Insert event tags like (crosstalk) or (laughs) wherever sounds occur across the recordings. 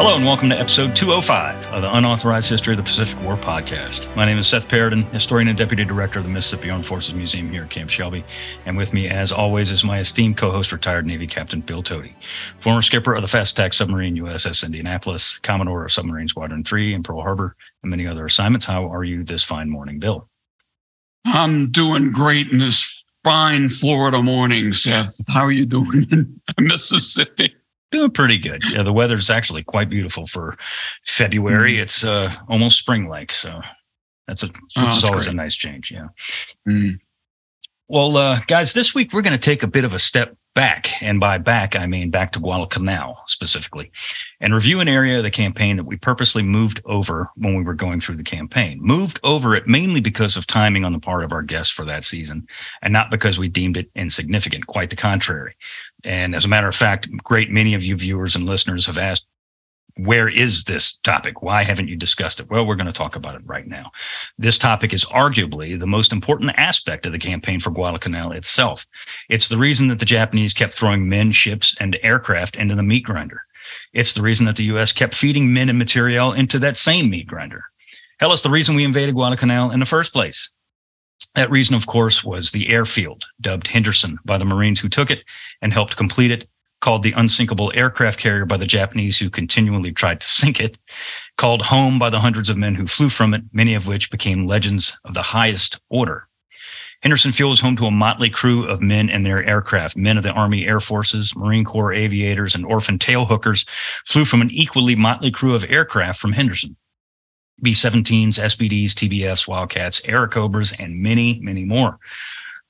Hello and welcome to episode 205 of the Unauthorized History of the Pacific War podcast. My name is Seth Paradin, historian and deputy director of the Mississippi Armed Forces Museum here at Camp Shelby. And with me, as always, is my esteemed co host, retired Navy Captain Bill Toti, former skipper of the fast attack submarine USS Indianapolis, Commodore of Submarine Squadron 3 in Pearl Harbor, and many other assignments. How are you this fine morning, Bill? I'm doing great in this fine Florida morning, Seth. How are you doing in Mississippi? Doing pretty good. Yeah, the weather's actually quite beautiful for February. Mm. It's uh, almost spring like, so that's a oh, always great. a nice change. Yeah. Mm. Well, uh, guys, this week we're going to take a bit of a step back, and by back I mean back to Guadalcanal specifically, and review an area of the campaign that we purposely moved over when we were going through the campaign. Moved over it mainly because of timing on the part of our guests for that season, and not because we deemed it insignificant. Quite the contrary. And as a matter of fact, great many of you viewers and listeners have asked, where is this topic? Why haven't you discussed it? Well, we're going to talk about it right now. This topic is arguably the most important aspect of the campaign for Guadalcanal itself. It's the reason that the Japanese kept throwing men, ships, and aircraft into the meat grinder. It's the reason that the U.S. kept feeding men and material into that same meat grinder. Hell, it's the reason we invaded Guadalcanal in the first place. That reason, of course, was the airfield, dubbed Henderson by the Marines who took it and helped complete it, called the unsinkable aircraft carrier by the Japanese who continually tried to sink it, called home by the hundreds of men who flew from it, many of which became legends of the highest order. Henderson Field was home to a motley crew of men and their aircraft. Men of the Army Air Forces, Marine Corps aviators, and orphan tail hookers flew from an equally motley crew of aircraft from Henderson. B-17s, SBDs, TBFs, Wildcats, Airacobras, and many, many more.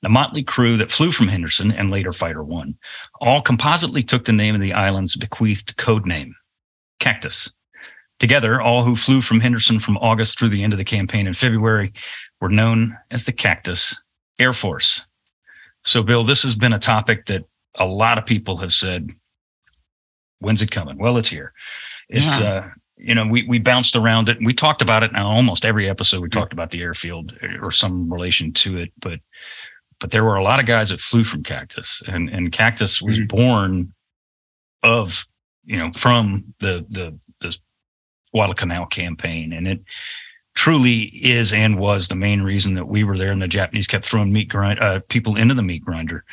The motley crew that flew from Henderson and later Fighter One all compositely took the name of the island's bequeathed code name, Cactus. Together, all who flew from Henderson from August through the end of the campaign in February were known as the Cactus Air Force. So, Bill, this has been a topic that a lot of people have said, when's it coming? Well, it's here. It's yeah. uh, you know, we we bounced around it. And we talked about it now almost every episode. We talked about the airfield or some relation to it, but but there were a lot of guys that flew from Cactus, and and Cactus was mm-hmm. born of you know from the the the Guadalcanal campaign, and it truly is and was the main reason that we were there, and the Japanese kept throwing meat grind uh, people into the meat grinder.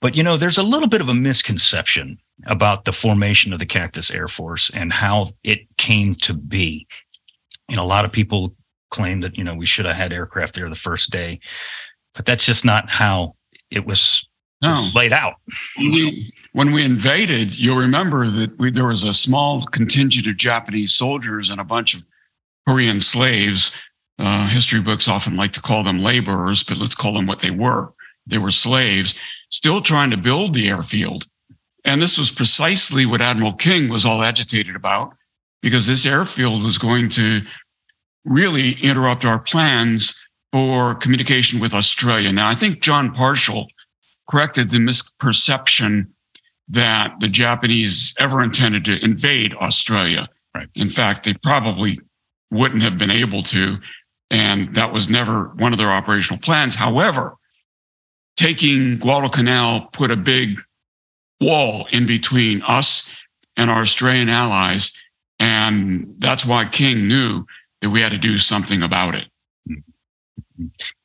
But you know, there's a little bit of a misconception about the formation of the Cactus Air Force and how it came to be. You know, a lot of people claim that, you know, we should have had aircraft there the first day, but that's just not how it was no. laid out. When we, when we invaded, you'll remember that we, there was a small contingent of Japanese soldiers and a bunch of Korean slaves. Uh, history books often like to call them laborers, but let's call them what they were. They were slaves, still trying to build the airfield and this was precisely what Admiral King was all agitated about, because this airfield was going to really interrupt our plans for communication with Australia. Now, I think John Parshall corrected the misperception that the Japanese ever intended to invade Australia. Right. In fact, they probably wouldn't have been able to. And that was never one of their operational plans. However, taking Guadalcanal put a big wall in between us and our Australian allies. And that's why King knew that we had to do something about it.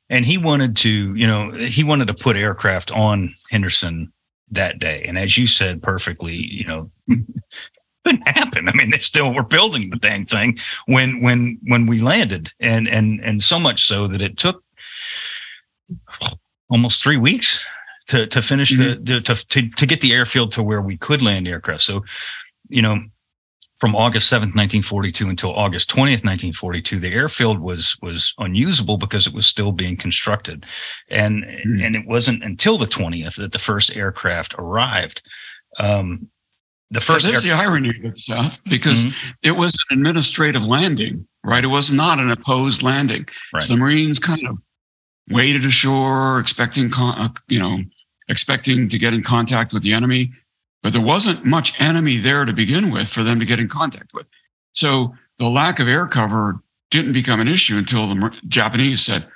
And he wanted to, you know, he wanted to put aircraft on Henderson that day. And as you said perfectly, you know, (laughs) couldn't happen. I mean, they still were building the dang thing when when when we landed, and and and so much so that it took almost three weeks to to finish mm-hmm. the, the to, to to get the airfield to where we could land aircraft. So, you know, from August 7th, 1942 until August 20th, 1942, the airfield was was unusable because it was still being constructed. And mm-hmm. and it wasn't until the 20th that the first aircraft arrived. Um, the first that's air- the irony of it, Seth, because mm-hmm. it was an administrative landing, right? It was not an opposed landing. Right. So the Marines kind of waded ashore, expecting, con- uh, you know, expecting to get in contact with the enemy, but there wasn't much enemy there to begin with for them to get in contact with. So the lack of air cover didn't become an issue until the Japanese said,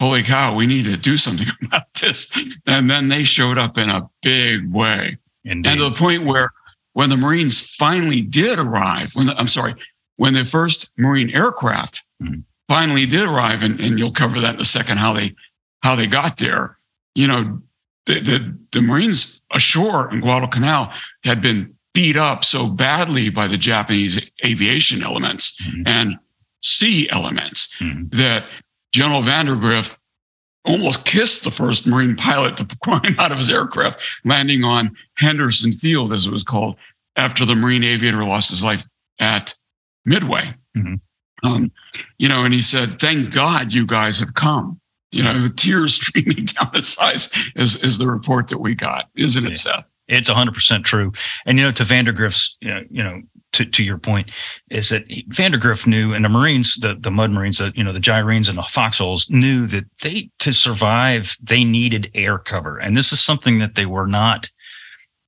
Holy cow, we need to do something (laughs) about this. And then they showed up in a big way. Indeed. And to the point where when the Marines finally did arrive, when the, I'm sorry, when the first Marine aircraft mm-hmm. finally did arrive, and, and you'll cover that in a second how they how they got there. You know, the, the, the Marines ashore in Guadalcanal had been beat up so badly by the Japanese aviation elements mm-hmm. and sea elements mm-hmm. that General Vandegrift almost kissed the first Marine pilot to (laughs) climb out of his aircraft, landing on Henderson Field, as it was called, after the Marine aviator lost his life at Midway. Mm-hmm. Um, you know, and he said, "Thank God you guys have come." You know, the (laughs) tears streaming down his eyes is is the report that we got, isn't it, yeah. Seth? It's 100% true. And, you know, to Vandegrift's, you know, you know to, to your point, is that he, Vandegrift knew, and the Marines, the, the Mud Marines, the, you know, the Gyrenes and the Foxholes knew that they, to survive, they needed air cover. And this is something that they were not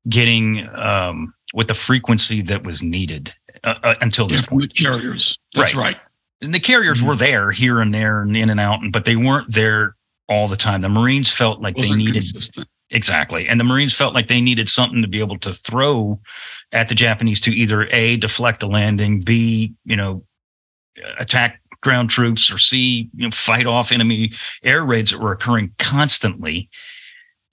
getting um, with the frequency that was needed uh, uh, until this yeah, point. The carriers. That's right. right. And the carriers mm-hmm. were there here and there and in and out, but they weren't there all the time. The Marines felt like they needed consistent. exactly, and the Marines felt like they needed something to be able to throw at the Japanese to either a deflect the landing, b you know attack ground troops, or c you know fight off enemy air raids that were occurring constantly.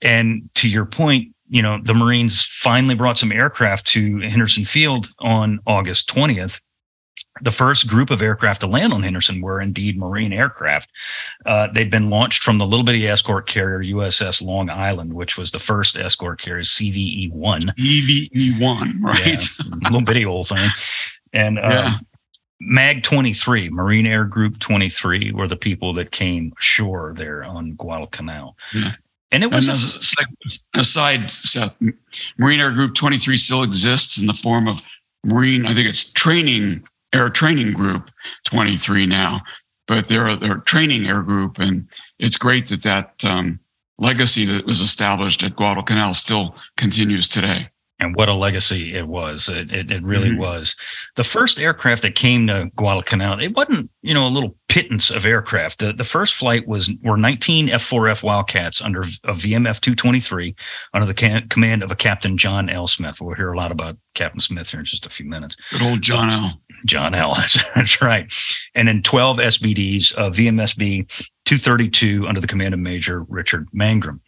And to your point, you know, the Marines finally brought some aircraft to Henderson Field on August 20th. The first group of aircraft to land on Henderson were indeed Marine aircraft. Uh, they'd been launched from the little bitty escort carrier USS Long Island, which was the first escort carrier, CVE 1. CVE 1, right? Yeah, (laughs) little bitty old thing. And uh, yeah. MAG 23, Marine Air Group 23, were the people that came ashore there on Guadalcanal. Yeah. And it was and a, aside, Seth, Marine Air Group 23 still exists in the form of Marine, I think it's training air training group 23 now, but they're they're training air group, and it's great that that um, legacy that was established at Guadalcanal still continues today and what a legacy it was. It, it, it really mm-hmm. was. The first aircraft that came to Guadalcanal, it wasn't, you know, a little pittance of aircraft. The, the first flight was were 19 F4F Wildcats under a VMF 223 under the can, command of a Captain John L. Smith. We'll hear a lot about Captain Smith here in just a few minutes. Good old John L. John L. (laughs) That's right. And then 12 SBDs, uh, VMSB 232 under the command of Major Richard Mangrum.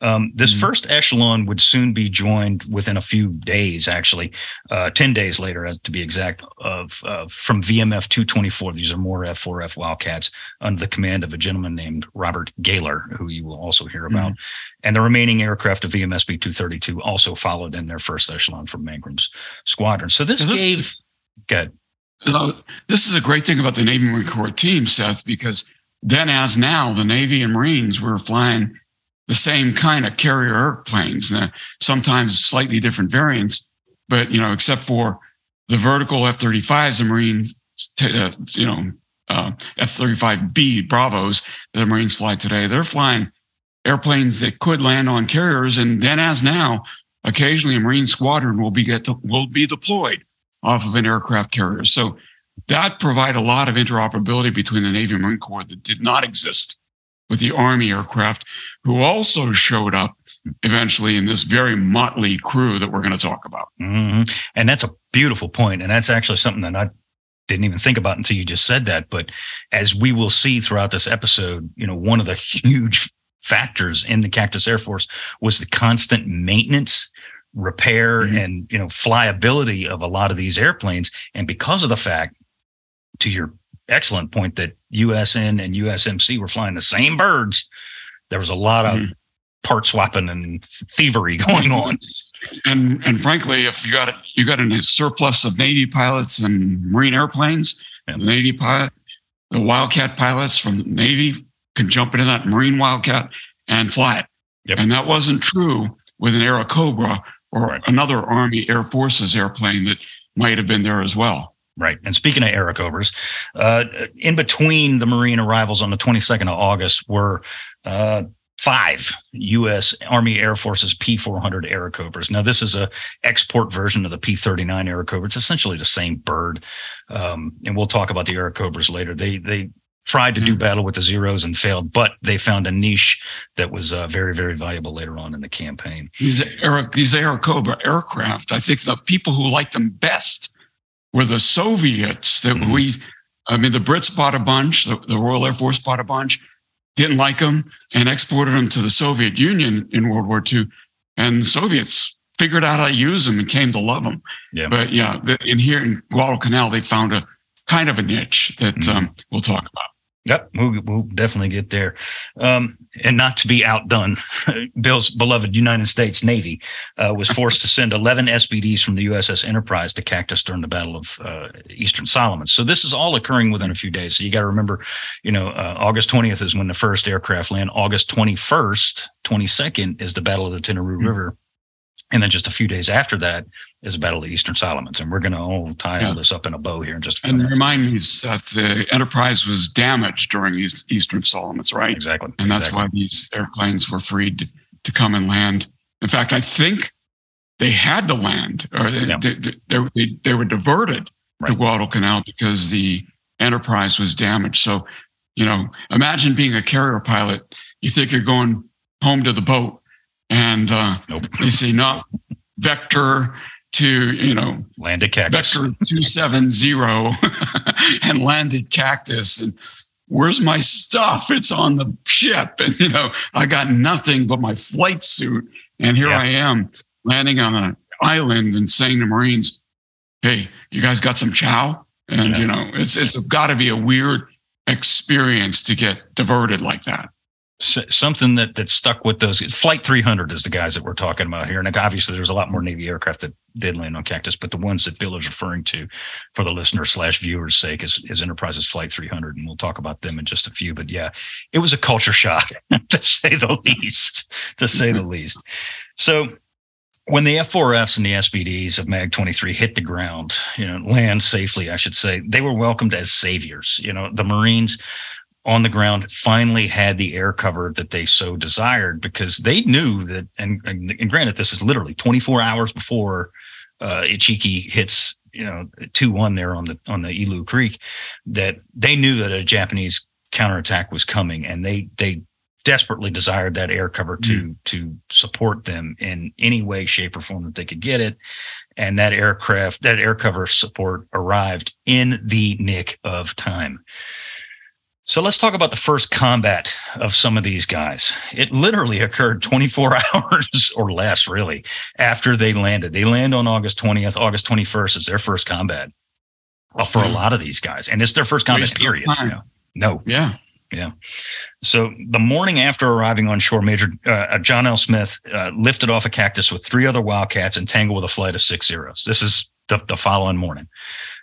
Um, this mm-hmm. first echelon would soon be joined within a few days, actually, uh, 10 days later, as to be exact, of uh, from VMF 224. These are more F4F Wildcats under the command of a gentleman named Robert Galer, who you will also hear about. Mm-hmm. And the remaining aircraft of VMSB 232 also followed in their first echelon from Mangrum's squadron. So this, this gave. Good. Uh, this is a great thing about the Navy Marine Corps team, Seth, because then as now, the Navy and Marines were flying the same kind of carrier airplanes, uh, sometimes slightly different variants, but you know, except for the vertical F-35s, the Marines, uh, you know, uh, F-35B Bravos that the Marines fly today, they're flying airplanes that could land on carriers, and then as now, occasionally a Marine squadron will be get to, will be deployed off of an aircraft carrier. So that provide a lot of interoperability between the Navy and Marine Corps that did not exist with the Army aircraft, who also showed up eventually in this very motley crew that we're going to talk about. Mm-hmm. And that's a beautiful point, and that's actually something that I didn't even think about until you just said that. But as we will see throughout this episode, you know, one of the huge factors in the Cactus Air Force was the constant maintenance repair mm-hmm. and you know flyability of a lot of these airplanes and because of the fact to your excellent point that USN and USMC were flying the same birds, there was a lot of mm-hmm. Part swapping and thievery (laughs) going on. And and frankly, if you got you got a surplus of Navy pilots and Marine airplanes, yeah. the Navy pilot, the Wildcat pilots from the Navy can jump into that Marine Wildcat and fly it. Yep. And that wasn't true with an Airacobra or right. another Army Air Forces airplane that might have been there as well. Right. And speaking of Airacobras, uh, in between the Marine arrivals on the 22nd of August were uh, five U.S. Army Air Force's P-400 Airacobras. Now, this is a export version of the P-39 Airacobra. It's essentially the same bird, um, and we'll talk about the Airacobras later. They they tried to do mm-hmm. battle with the zeros and failed, but they found a niche that was uh, very, very valuable later on in the campaign. These, Air, these Airacobra aircraft, I think the people who liked them best were the Soviets that mm-hmm. we, I mean, the Brits bought a bunch, the, the Royal Air Force bought a bunch, didn't like them, and exported them to the Soviet Union in World War II. And the Soviets figured out how to use them and came to love them. Yeah. But yeah, in here in Guadalcanal, they found a kind of a niche that mm-hmm. um, we'll talk about. Yep, we'll, we'll definitely get there. Um, and not to be outdone, (laughs) Bill's beloved United States Navy uh, was forced to send 11 SBDs from the USS Enterprise to Cactus during the Battle of uh, Eastern Solomon. So this is all occurring within a few days. So you got to remember, you know, uh, August 20th is when the first aircraft land. August 21st, 22nd is the Battle of the Tenaru mm-hmm. River. And then just a few days after that is the Battle of the Eastern Solomons. And we're going to all tie yeah. all this up in a bow here in just a few And minutes. remind me that the Enterprise was damaged during these Eastern Solomons, right? Exactly. And that's exactly. why these airplanes were freed to, to, come and land. In fact, I think they had to land or they, yeah. they, they, they, they were diverted right. to Guadalcanal because the Enterprise was damaged. So, you know, imagine being a carrier pilot. You think you're going home to the boat and uh, nope. they say no vector to you know landed cactus. vector 270 (laughs) and landed cactus. And where's my stuff? It's on the ship. And you know i got nothing but my flight suit. And here yeah. i am landing on an island and saying to marines hey you guys got some chow? And yeah. you know it's it's got to be a weird experience to get diverted like that something that that stuck with those flight 300 is the guys that we're talking about here. And obviously there's a lot more navy aircraft that did land on cactus but the ones that bill is referring to for the listener slash viewers sake is, is enterprises flight 300 and we'll talk about them in just a few but yeah it was a culture shock (laughs) to say the least to (laughs) say the least. So when the F4Fs and the SBDs of MAG 23 hit the ground, you know, land safely, I should say, they were welcomed as saviors. You know, the Marines on the ground finally had the air cover that they so desired because they knew that and and, and granted this is literally 24 hours before uh Ichiki hits you know 2-1 there on the on the Ilu Creek that they knew that a Japanese counterattack was coming and they they desperately desired that air cover to mm. to support them in any way shape or form that they could get it and that aircraft that air cover support arrived in the nick of time so let's talk about the first combat of some of these guys. It literally occurred 24 (laughs) hours or less, really, after they landed. They land on August 20th. August 21st is their first combat well, for a lot of these guys. And it's their first combat period. You know? No. Yeah. Yeah. So the morning after arriving on shore, Major uh, John L. Smith uh, lifted off a cactus with three other Wildcats and tangled with a flight of six zeros. This is the, the following morning.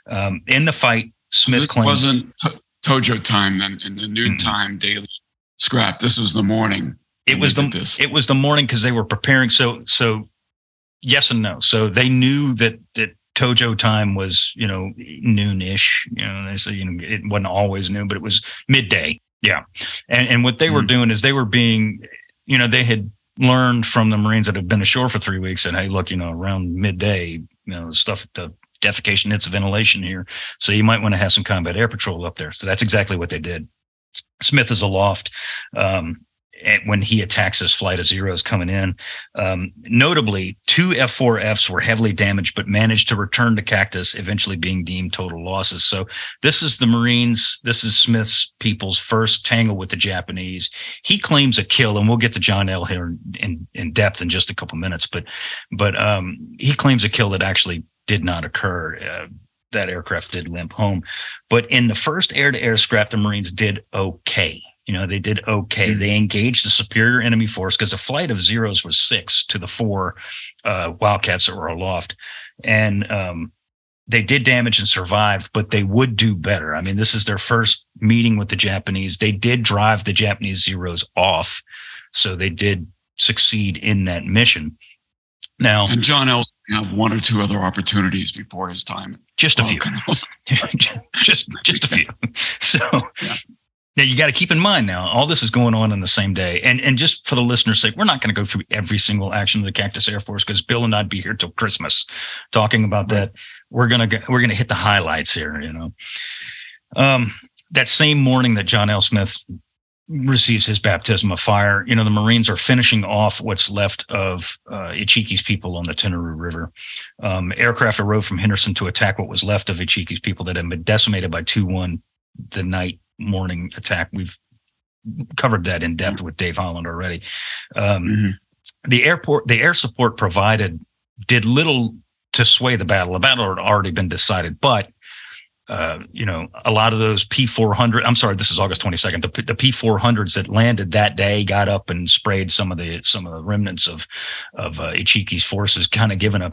Um, in the fight, Smith this wasn't Tojo time then in the noontime mm-hmm. daily scrap. This was the morning. It was the it was the morning because they were preparing. So so yes and no. So they knew that that Tojo time was you know noonish. You know they say you know it wasn't always noon, but it was midday. Yeah, and and what they mm-hmm. were doing is they were being you know they had learned from the Marines that had been ashore for three weeks and hey look you know around midday you know the stuff at the defecation hits ventilation here. So you might want to have some combat air patrol up there. So that's exactly what they did. Smith is aloft. Um, when he attacks this flight of zeros coming in. Um, notably, two F4Fs were heavily damaged, but managed to return to Cactus, eventually being deemed total losses. So this is the Marines. This is Smith's people's first tangle with the Japanese. He claims a kill, and we'll get to John L here in, in depth in just a couple minutes. But but um, he claims a kill that actually did not occur. Uh, that aircraft did limp home. But in the first air to air scrap, the Marines did okay. You know, they did okay. Mm-hmm. They engaged a superior enemy force because the flight of zeros was six to the four uh, Wildcats that were aloft. And um, they did damage and survived, but they would do better. I mean, this is their first meeting with the Japanese. They did drive the Japanese zeros off. So they did succeed in that mission. Now, and John L. have one or two other opportunities before his time. Just a few. (laughs) just just a few. (laughs) So yeah. now you got to keep in mind now all this is going on in the same day, and and just for the listeners' sake, we're not going to go through every single action of the Cactus Air Force because Bill and I'd be here till Christmas talking about right. that. We're gonna we're gonna hit the highlights here, you know. Um, that same morning that John L. Smith receives his baptism of fire. You know, the Marines are finishing off what's left of uh, Ichiki's people on the Tenaru River. Um, aircraft arrived from Henderson to attack what was left of Ichiki's people that had been decimated by 2 1 the night morning attack. We've covered that in depth with Dave Holland already. Um, mm-hmm. The airport, the air support provided did little to sway the battle. The battle had already been decided, but uh, you know, a lot of those P400, I'm sorry, this is August 22nd. The, the P400s that landed that day got up and sprayed some of the some of the remnants of of uh, Ichiki's forces, kind of given a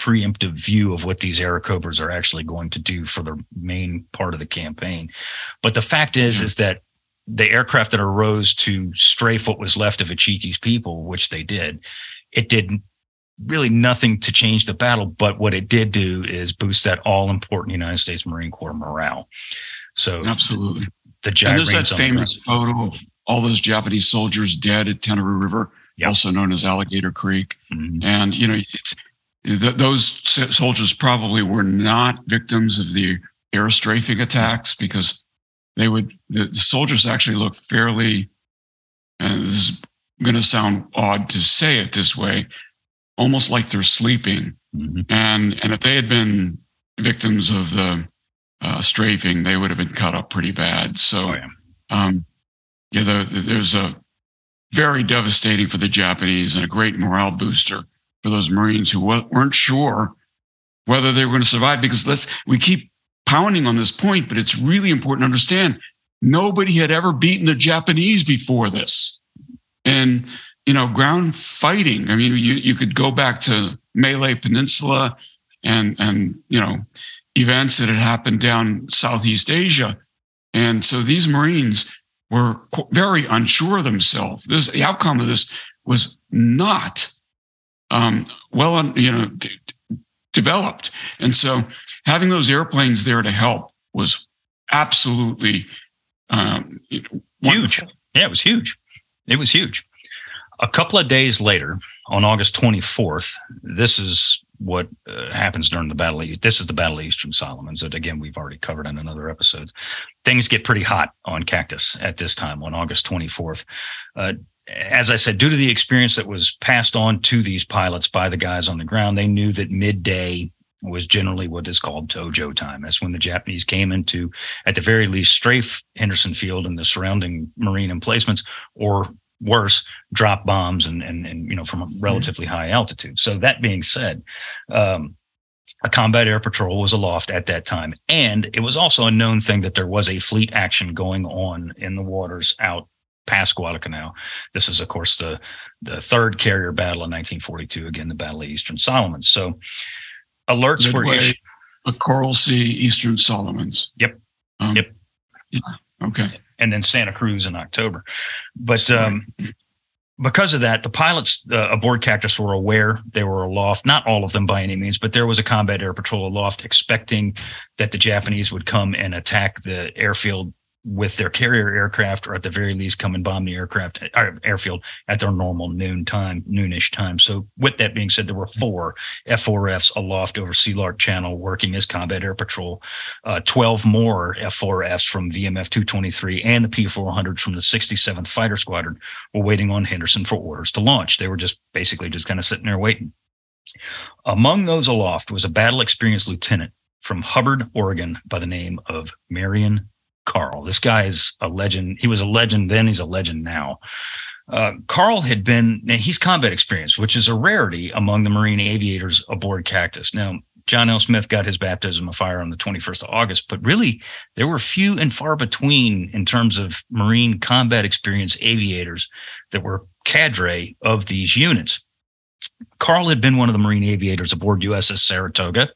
preemptive view of what these Airacobras are actually going to do for the main part of the campaign. But the fact is, mm-hmm. is that the aircraft that arose to strafe what was left of Ichiki's people, which they did, it did really nothing to change the battle. But what it did do is boost that all important United States Marine Corps morale. So absolutely, the and there's that famous the photo of all those Japanese soldiers dead at Tenaru River, yep. also known as Alligator Creek, mm-hmm. and you know it's th- those soldiers probably were not victims of the air strafing attacks because they would the, the soldiers actually look fairly and this is going to sound odd to say it this way almost like they're sleeping mm-hmm. and and if they had been victims of the uh, strafing they would have been cut up pretty bad so oh, yeah. um yeah the, the, there's a very devastating for the japanese and a great morale booster for those marines who weren't sure whether they were going to survive because let's we keep pounding on this point, but it's really important to understand nobody had ever beaten the Japanese before this. And, you know, ground fighting, I mean, you, you could go back to Malay Peninsula and, and, you know, events that had happened down Southeast Asia. And so these Marines were very unsure of themselves. This, the outcome of this was not um, well, you know, developed. And so having those airplanes there to help was absolutely um, huge. Yeah, it was huge. It was huge. A couple of days later, on August 24th, this is what uh, happens during the battle. This is the Battle of Eastern Solomons that, again, we've already covered in another episode. Things get pretty hot on Cactus at this time on August 24th. Uh, as I said, due to the experience that was passed on to these pilots by the guys on the ground, they knew that midday was generally what is called tojo time. That's when the Japanese came into, at the very least, strafe Henderson Field and the surrounding marine emplacements, or worse, drop bombs and and, and you know from a mm-hmm. relatively high altitude. So that being said, um, a combat air patrol was aloft at that time, and it was also a known thing that there was a fleet action going on in the waters out past Guadalcanal. This is, of course, the the third carrier battle in 1942. Again, the Battle of Eastern Solomons. So alerts Midway, were issued. A Coral Sea, Eastern Solomons. Yep. Um, yep. Yeah. Okay. And then Santa Cruz in October. But um, because of that, the pilots uh, aboard Cactus were aware they were aloft. Not all of them by any means, but there was a combat air patrol aloft, expecting that the Japanese would come and attack the airfield with their carrier aircraft, or at the very least, come and bomb the aircraft uh, airfield at their normal noon time, noonish time. So, with that being said, there were four F4Fs aloft over Sealark Channel working as combat air patrol. Uh, Twelve more F4Fs from VMF 223 and the P400s from the 67th Fighter Squadron were waiting on Henderson for orders to launch. They were just basically just kind of sitting there waiting. Among those aloft was a battle experienced lieutenant from Hubbard, Oregon, by the name of Marion Carl. This guy is a legend. He was a legend then, he's a legend now. Uh, Carl had been, he's combat experienced, which is a rarity among the Marine aviators aboard Cactus. Now, John L. Smith got his baptism of fire on the 21st of August, but really there were few and far between in terms of Marine combat experienced aviators that were cadre of these units. Carl had been one of the Marine aviators aboard USS Saratoga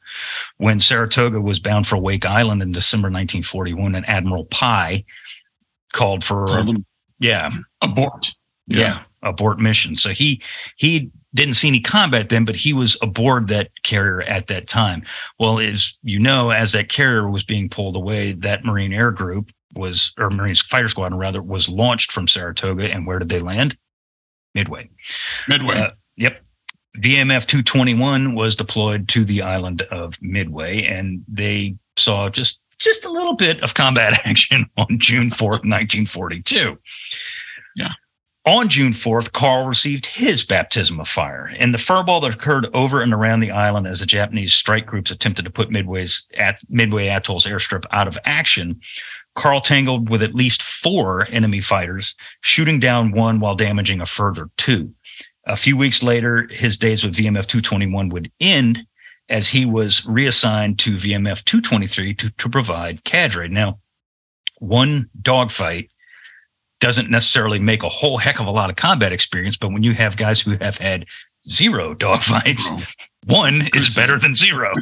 when Saratoga was bound for Wake Island in December 1941, and Admiral Pye called for yeah abort yeah. yeah abort mission. So he he didn't see any combat then, but he was aboard that carrier at that time. Well, as you know, as that carrier was being pulled away, that Marine Air Group was, or Marine Fighter Squadron rather, was launched from Saratoga. And where did they land? Midway. Midway. Uh, yep. VMF 221 was deployed to the island of Midway, and they saw just just a little bit of combat (laughs) action on June 4th, 1942. Yeah. On June 4th, Carl received his baptism of fire. In the furball that occurred over and around the island as the Japanese strike groups attempted to put Midway's at Midway Atoll's airstrip out of action, Carl tangled with at least four enemy fighters, shooting down one while damaging a further two. A few weeks later, his days with VMF 221 would end as he was reassigned to VMF 223 to, to provide cadre. Now, one dogfight doesn't necessarily make a whole heck of a lot of combat experience, but when you have guys who have had zero dogfights, one is better than zero.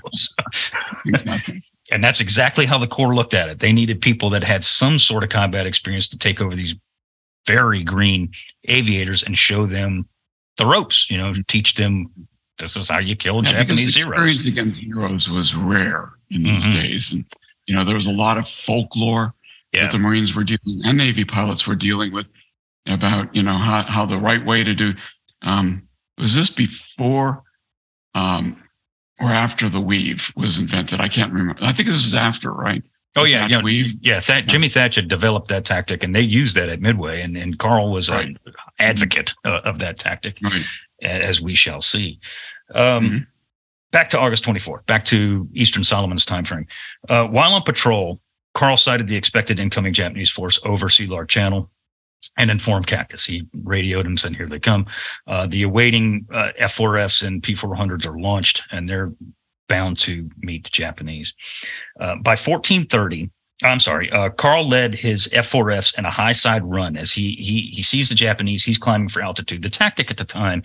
(laughs) and that's exactly how the Corps looked at it. They needed people that had some sort of combat experience to take over these very green aviators and show them the ropes, you know, to teach them this is how you kill yeah, Japanese experience zeros. against heroes was rare in these mm-hmm. days. And, you know, there was a lot of folklore yeah. that the Marines were dealing and Navy pilots were dealing with about, you know, how, how the right way to do. Um, was this before um, or after the weave was invented? I can't remember. I think this is after, right? Oh yeah, yeah, weave. yeah. Jimmy Thach developed that tactic, and they used that at Midway, and, and Carl was right. an advocate uh, of that tactic. Right as we shall see. Um, mm-hmm. Back to August 24th, back to Eastern Solomon's timeframe. Uh, while on patrol, Carl sighted the expected incoming Japanese force over Sealark Channel and informed Cactus. He radioed and said, Here they come. Uh, the awaiting uh, F 4Fs and P 400s are launched, and they're bound to meet the Japanese. Uh, by 1430, I'm sorry. Uh, Carl led his F4Fs in a high side run as he he he sees the Japanese. He's climbing for altitude. The tactic at the time,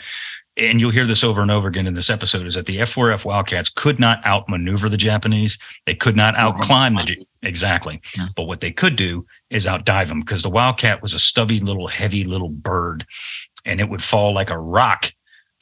and you'll hear this over and over again in this episode, is that the F4F Wildcats could not outmaneuver the Japanese. They could not outclimb the exactly. Yeah. But what they could do is outdive them because the Wildcat was a stubby little heavy little bird, and it would fall like a rock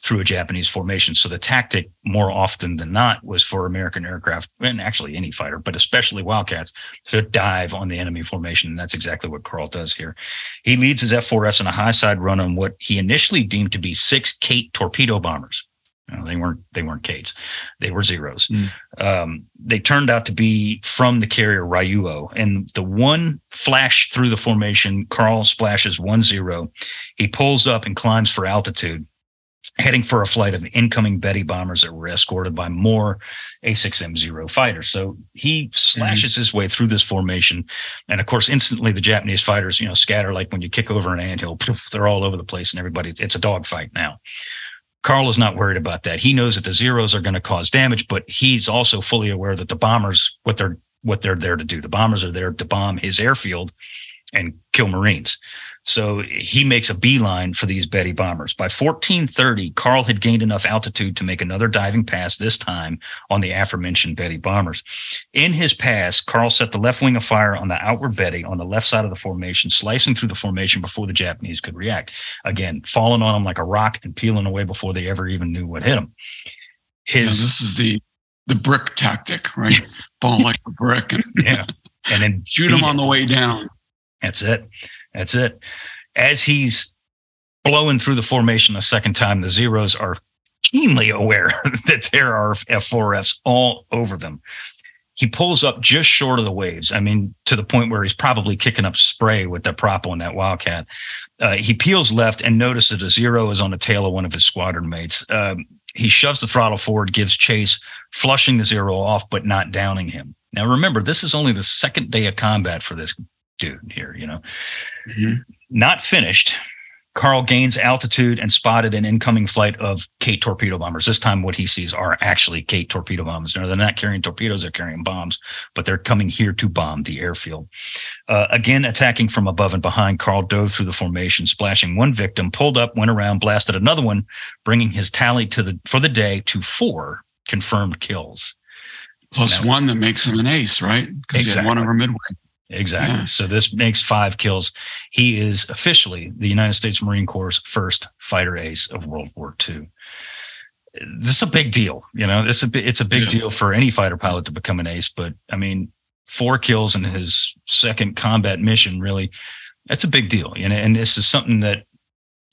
through a Japanese formation. So the tactic, more often than not, was for American aircraft and actually any fighter, but especially Wildcats, to dive on the enemy formation. And that's exactly what Carl does here. He leads his F4S in a high side run on what he initially deemed to be six Kate torpedo bombers. No, they weren't. They weren't Kates. They were zeros. Mm. Um, they turned out to be from the carrier Ryujo, and the one flash through the formation. Carl splashes one zero. He pulls up and climbs for altitude heading for a flight of incoming Betty bombers that were escorted by more A6M0 fighters. So he slashes mm-hmm. his way through this formation. And of course, instantly the Japanese fighters, you know, scatter like when you kick over an anthill, poof, they're all over the place and everybody, it's a dogfight now. Carl is not worried about that. He knows that the zeros are going to cause damage, but he's also fully aware that the bombers, what they're what they're there to do. The bombers are there to bomb his airfield and kill Marines. So he makes a beeline for these Betty bombers. By 1430, Carl had gained enough altitude to make another diving pass, this time on the aforementioned Betty bombers. In his pass, Carl set the left wing of fire on the outward Betty on the left side of the formation, slicing through the formation before the Japanese could react. Again, falling on them like a rock and peeling away before they ever even knew what hit them. His yeah, this is the the brick tactic, right? (laughs) Fall like a brick and yeah, and then shoot them on the way down. That's it. That's it. As he's blowing through the formation a second time, the Zeros are keenly aware (laughs) that there are F4Fs all over them. He pulls up just short of the waves. I mean, to the point where he's probably kicking up spray with the prop on that Wildcat. Uh, he peels left and notices a zero is on the tail of one of his squadron mates. Um, he shoves the throttle forward, gives chase, flushing the zero off, but not downing him. Now, remember, this is only the second day of combat for this dude here, you know. Mm-hmm. Not finished. Carl gains altitude and spotted an incoming flight of Kate torpedo bombers. This time, what he sees are actually Kate torpedo bombers. No, they're not carrying torpedoes; they're carrying bombs, but they're coming here to bomb the airfield. Uh, again, attacking from above and behind, Carl dove through the formation, splashing one victim, pulled up, went around, blasted another one, bringing his tally to the for the day to four confirmed kills. Plus now, one that makes him an ace, right? Because exactly. he had one over midway. Exactly. Yeah. So this makes five kills. He is officially the United States Marine Corps' first fighter ace of World War II. This is a big deal. You know, it's a it's a big yes. deal for any fighter pilot to become an ace. But I mean, four kills in his second combat mission really, that's a big deal. You know, and this is something that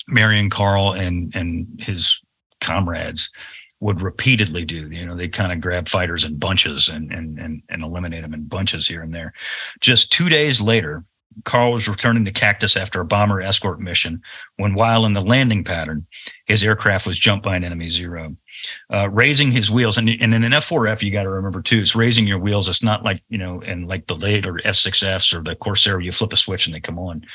Marion Carl and and his comrades would repeatedly do. You know, they kind of grab fighters in bunches and and and and eliminate them in bunches here and there. Just two days later, Carl was returning to Cactus after a bomber escort mission when, while in the landing pattern, his aircraft was jumped by an enemy zero. Uh, raising his wheels, and, and in an F4F, you got to remember too, it's raising your wheels. It's not like, you know, and like the later F6Fs or the Corsair, you flip a switch and they come on.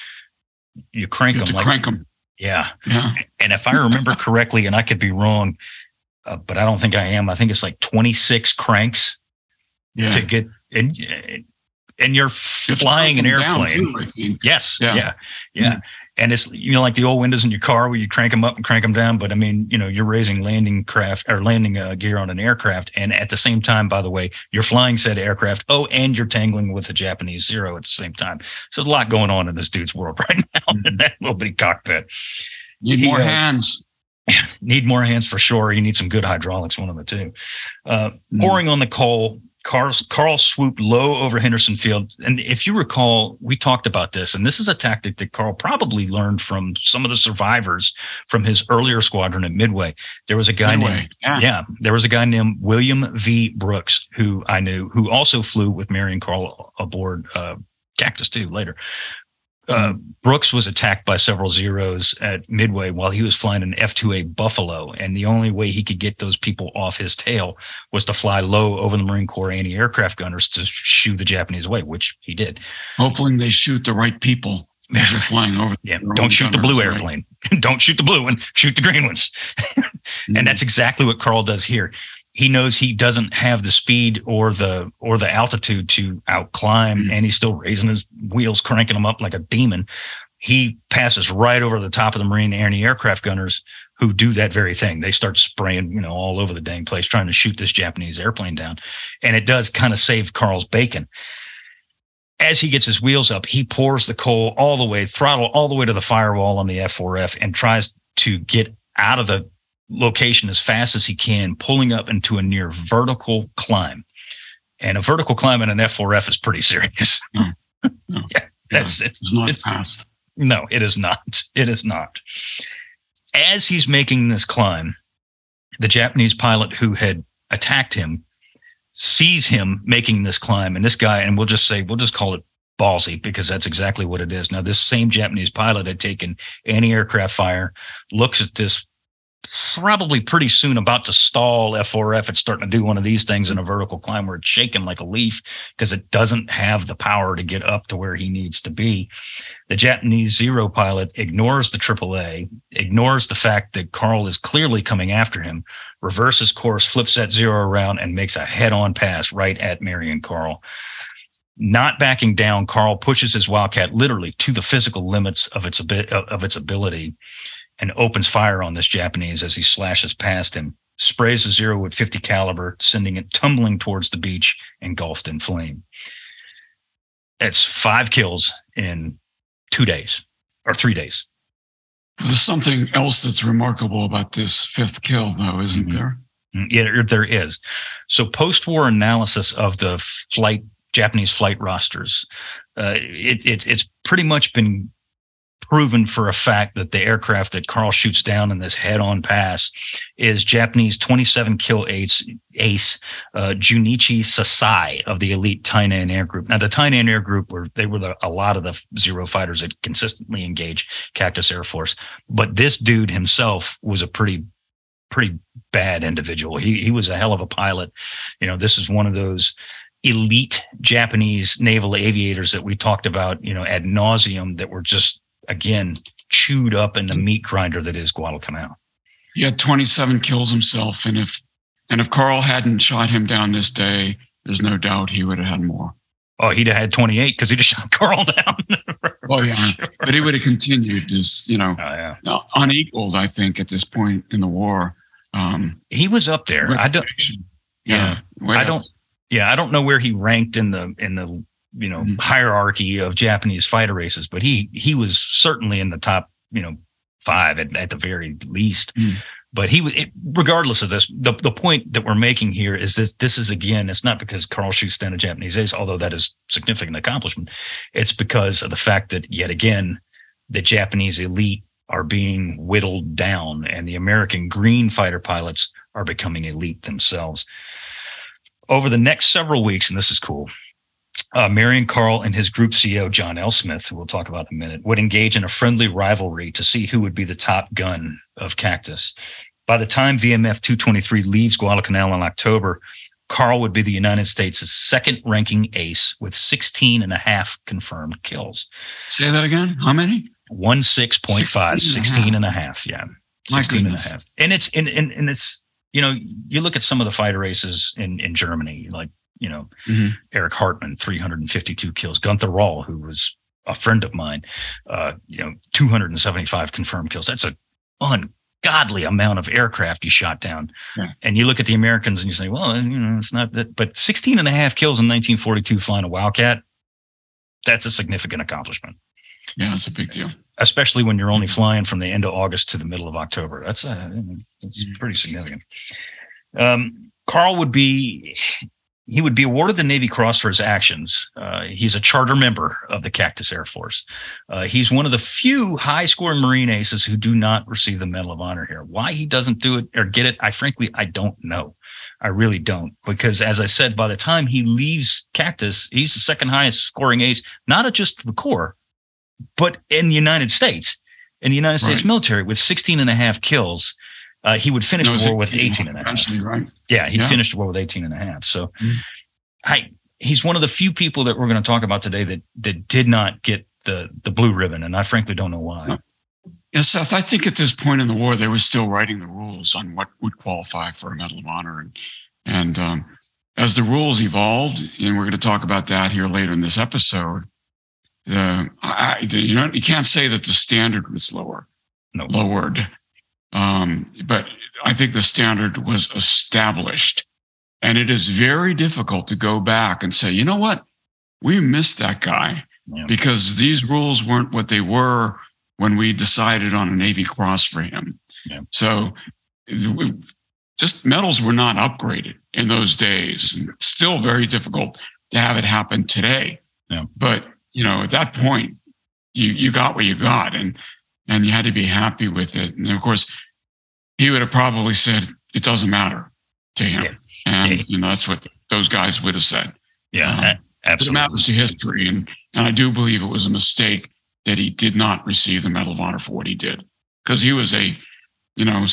You crank you them. Like, crank them. Yeah. yeah. And if I remember correctly, and I could be wrong, uh, but I don't think I am, I think it's like 26 cranks yeah. to get, and and you're flying an airplane. Too, yes, yeah, yeah, yeah. Mm-hmm. And it's you know like the old windows in your car where you crank them up and crank them down. But I mean, you know, you're raising landing craft or landing uh, gear on an aircraft, and at the same time, by the way, you're flying said aircraft. Oh, and you're tangling with a Japanese zero at the same time. So there's a lot going on in this dude's world (laughs) right now mm-hmm. in that little bitty cockpit. Need more uh, hands (laughs) need more hands for sure. You need some good hydraulics, one of the two. Uh, mm. Pouring on the coal, Carl, Carl swooped low over Henderson Field. And if you recall, we talked about this, and this is a tactic that Carl probably learned from some of the survivors from his earlier squadron at Midway. There was a guy Midway. named, yeah. yeah, there was a guy named William V. Brooks, who I knew, who also flew with Marion Carl aboard uh, Cactus 2 later uh, Brooks was attacked by several Zeros at Midway while he was flying an F 2A Buffalo. And the only way he could get those people off his tail was to fly low over the Marine Corps anti aircraft gunners to shoo the Japanese away, which he did. Hopefully, they shoot the right people (laughs) you're flying over. Yeah, don't shoot the blue airplane. (laughs) don't shoot the blue one, shoot the green ones. (laughs) mm-hmm. And that's exactly what Carl does here he knows he doesn't have the speed or the or the altitude to out climb mm-hmm. and he's still raising his wheels cranking them up like a demon. He passes right over the top of the marine anti-aircraft gunners who do that very thing. They start spraying you know all over the dang place trying to shoot this japanese airplane down. And it does kind of save carl's bacon. As he gets his wheels up he pours the coal all the way throttle all the way to the firewall on the f4f and tries to get out of the location as fast as he can, pulling up into a near vertical climb. And a vertical climb in an F4F is pretty serious. (laughs) No, (laughs) no. yeah, that's yeah, it's, it's not it's, fast. No, it is not. It is not. As he's making this climb, the Japanese pilot who had attacked him sees him making this climb. And this guy, and we'll just say, we'll just call it ballsy because that's exactly what it is. Now, this same Japanese pilot had taken anti aircraft fire, looks at this probably pretty soon about to stall F4F. It's starting to do one of these things in a vertical climb where it's shaking like a leaf because it doesn't have the power to get up to where he needs to be. The Japanese Zero pilot ignores the AAA, ignores the fact that Carl is clearly coming after him, reverses course, flips that Zero around, and makes a head on pass right at Marion Carl. Not backing down, Carl pushes his Wildcat literally to the physical limits of its, of its ability and opens fire on this Japanese as he slashes past him, sprays the zero with 50 caliber, sending it tumbling towards the beach, engulfed in flame. It's five kills in two days or three days. There's something else that's remarkable about this fifth kill, though, isn't mm-hmm. there? Mm, yeah, there is. So, post-war analysis of the flight Japanese flight rosters, uh, it, it, it's pretty much been proven for a fact that the aircraft that Carl shoots down in this head-on pass is Japanese 27 kill ace, ace uh, Junichi Sasai of the elite Tainan Air Group. Now, the Tainan Air Group were they were the, a lot of the Zero fighters that consistently engage Cactus Air Force, but this dude himself was a pretty pretty bad individual. He he was a hell of a pilot. You know, this is one of those elite Japanese naval aviators that we talked about, you know, ad nauseum that were just again chewed up in the meat grinder that is Guadalcanal. He had 27 kills himself, and if and if Carl hadn't shot him down this day, there's no doubt he would have had more. Oh, he'd have had 28 because he just (laughs) shot Carl down. oh yeah, (laughs) sure. but he would have continued, just you know, oh, yeah. unequaled. I think at this point in the war, um, he was up there. I don't. Yeah, yeah I don't. Yeah, I don't know where he ranked in the in the you know mm-hmm. hierarchy of Japanese fighter races, but he he was certainly in the top you know five at, at the very least. Mm. But he was, regardless of this, the, the point that we're making here is that this is again, it's not because Carl shoots down a Japanese ace, although that is significant accomplishment. It's because of the fact that yet again, the Japanese elite are being whittled down, and the American green fighter pilots are becoming elite themselves. Over the next several weeks, and this is cool, uh, Marion Carl and his group CEO, John L. Smith, who we'll talk about in a minute, would engage in a friendly rivalry to see who would be the top gun of Cactus. By the time VMF 223 leaves Guadalcanal in October, Carl would be the United States' second ranking ace with 16 and a half confirmed kills. Say that again. How many? 16.5, 16 and a half. Yeah. 16 and a half. And it's, and, and, and it's, you know, you look at some of the fighter races in, in Germany, like, you know, mm-hmm. Erich Hartmann, 352 kills. Gunther Rall, who was a friend of mine, uh, you know, 275 confirmed kills. That's a ungodly amount of aircraft you shot down. Yeah. And you look at the Americans and you say, well, you know, it's not that, but 16 and a half kills in 1942 flying a Wildcat, that's a significant accomplishment. Yeah, that's a big deal. Especially when you're only flying from the end of August to the middle of October. That's, uh, that's mm-hmm. pretty significant. Um, Carl would be he would be awarded the Navy Cross for his actions. Uh, he's a charter member of the Cactus Air Force. Uh, he's one of the few high scoring Marine aces who do not receive the Medal of Honor here. Why he doesn't do it or get it, I frankly, I don't know. I really don't. Because as I said, by the time he leaves Cactus, he's the second highest scoring ace, not just the Corps, but in the United States, in the United States right. military with 16 and a half kills. Uh, he would finish no, the war with 18 and a half. Right. Yeah, he yeah. finished the war with 18 and a half. So mm-hmm. I he's one of the few people that we're going to talk about today that that did not get the the blue ribbon, and I frankly don't know why. Yeah, Seth, I think at this point in the war, they were still writing the rules on what would qualify for a Medal of Honor. And, and um, as the rules evolved, and we're going to talk about that here later in this episode, the, I, the, you know, you can't say that the standard was lower, no. lowered. Um, but I think the standard was established. And it is very difficult to go back and say, you know what? We missed that guy yeah. because these rules weren't what they were when we decided on a Navy Cross for him. Yeah. So just medals were not upgraded in those days. And it's still very difficult to have it happen today. Yeah. But, you know, at that point, you, you got what you got and, and you had to be happy with it. And of course, he would have probably said, it doesn't matter to him. Yeah. And, yeah. you know, that's what those guys would have said. Yeah, um, absolutely. It matters to history. And, and I do believe it was a mistake that he did not receive the Medal of Honor for what he did. Because he was a, you know,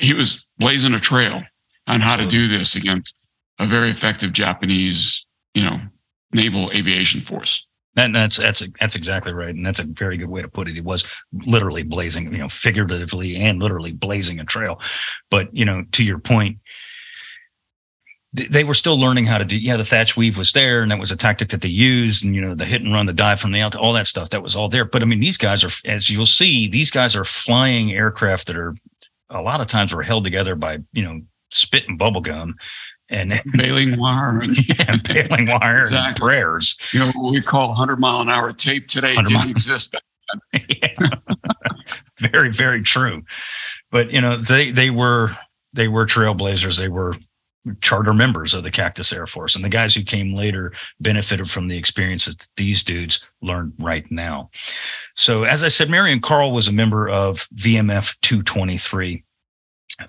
he was blazing a trail on how absolutely. to do this against a very effective Japanese, you know, naval aviation force. And that's that's that's exactly right, and that's a very good way to put it. He was literally blazing, you know, figuratively and literally blazing a trail. But you know, to your point, they were still learning how to do. Yeah, the Thach weave was there, and that was a tactic that they used. And you know, the hit and run, the dive from the out, all that stuff that was all there. But I mean, these guys are, as you'll see, these guys are flying aircraft that are a lot of times were held together by you know spit and bubble gum and (laughs) baling wire and, (laughs) baling wire exactly. and prayers. You know, what we call 100 mile an hour tape today didn't mile. exist (laughs) very, very true. But you know, they they were they were trailblazers. They were charter members of the Cactus Air Force, and the guys who came later benefited from the experiences that these dudes learned right now. So, as I said, Marion Carl was a member of VMF 223.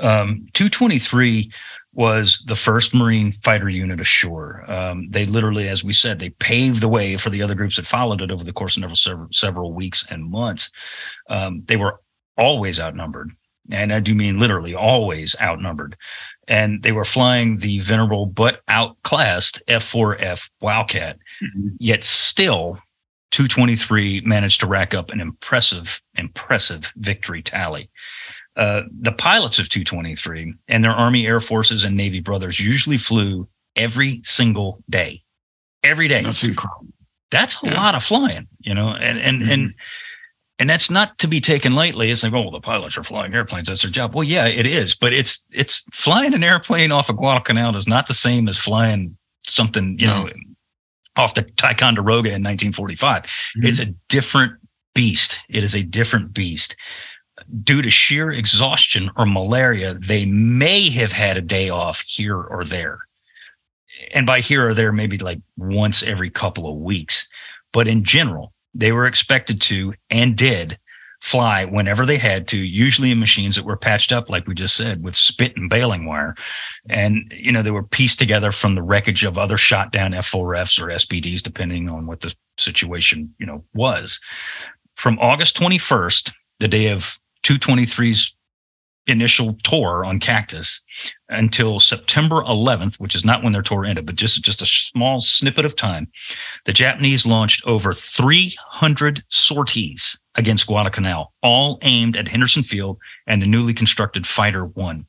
Um, 223 was the first Marine fighter unit ashore. Um, they literally, as we said, they paved the way for the other groups that followed it over the course of several, several weeks and months. Um, they were always outnumbered. And I do mean literally always outnumbered. And they were flying the venerable but outclassed F 4F Wildcat. Mm-hmm. Yet still, 223 managed to rack up an impressive, impressive victory tally. Uh, the pilots of 223 and their Army, Air Forces, and Navy brothers usually flew every single day, every day. That's incredible. That's a yeah. lot of flying, you know, and and mm-hmm. and and that's not to be taken lightly. It's like, oh, well, the pilots are flying airplanes. That's their job. Well, yeah, it is, but it's it's flying an airplane off of Guadalcanal is not the same as flying something, you no. know, off the Ticonderoga in 1945. Mm-hmm. It's a different beast. It is a different beast due to sheer exhaustion or malaria, they may have had a day off here or there. And by here or there, maybe like once every couple of weeks. But in general, they were expected to and did fly whenever they had to, usually in machines that were patched up, like we just said, with spit and baling wire. And, you know, they were pieced together from the wreckage of other shot down F4Fs or SBDs, depending on what the situation, you know, was. From August 21st, the day of 223's initial tour on Cactus until September 11th, which is not when their tour ended, but just, just a small snippet of time, the Japanese launched over 300 sorties against Guadalcanal, all aimed at Henderson Field and the newly constructed Fighter 1.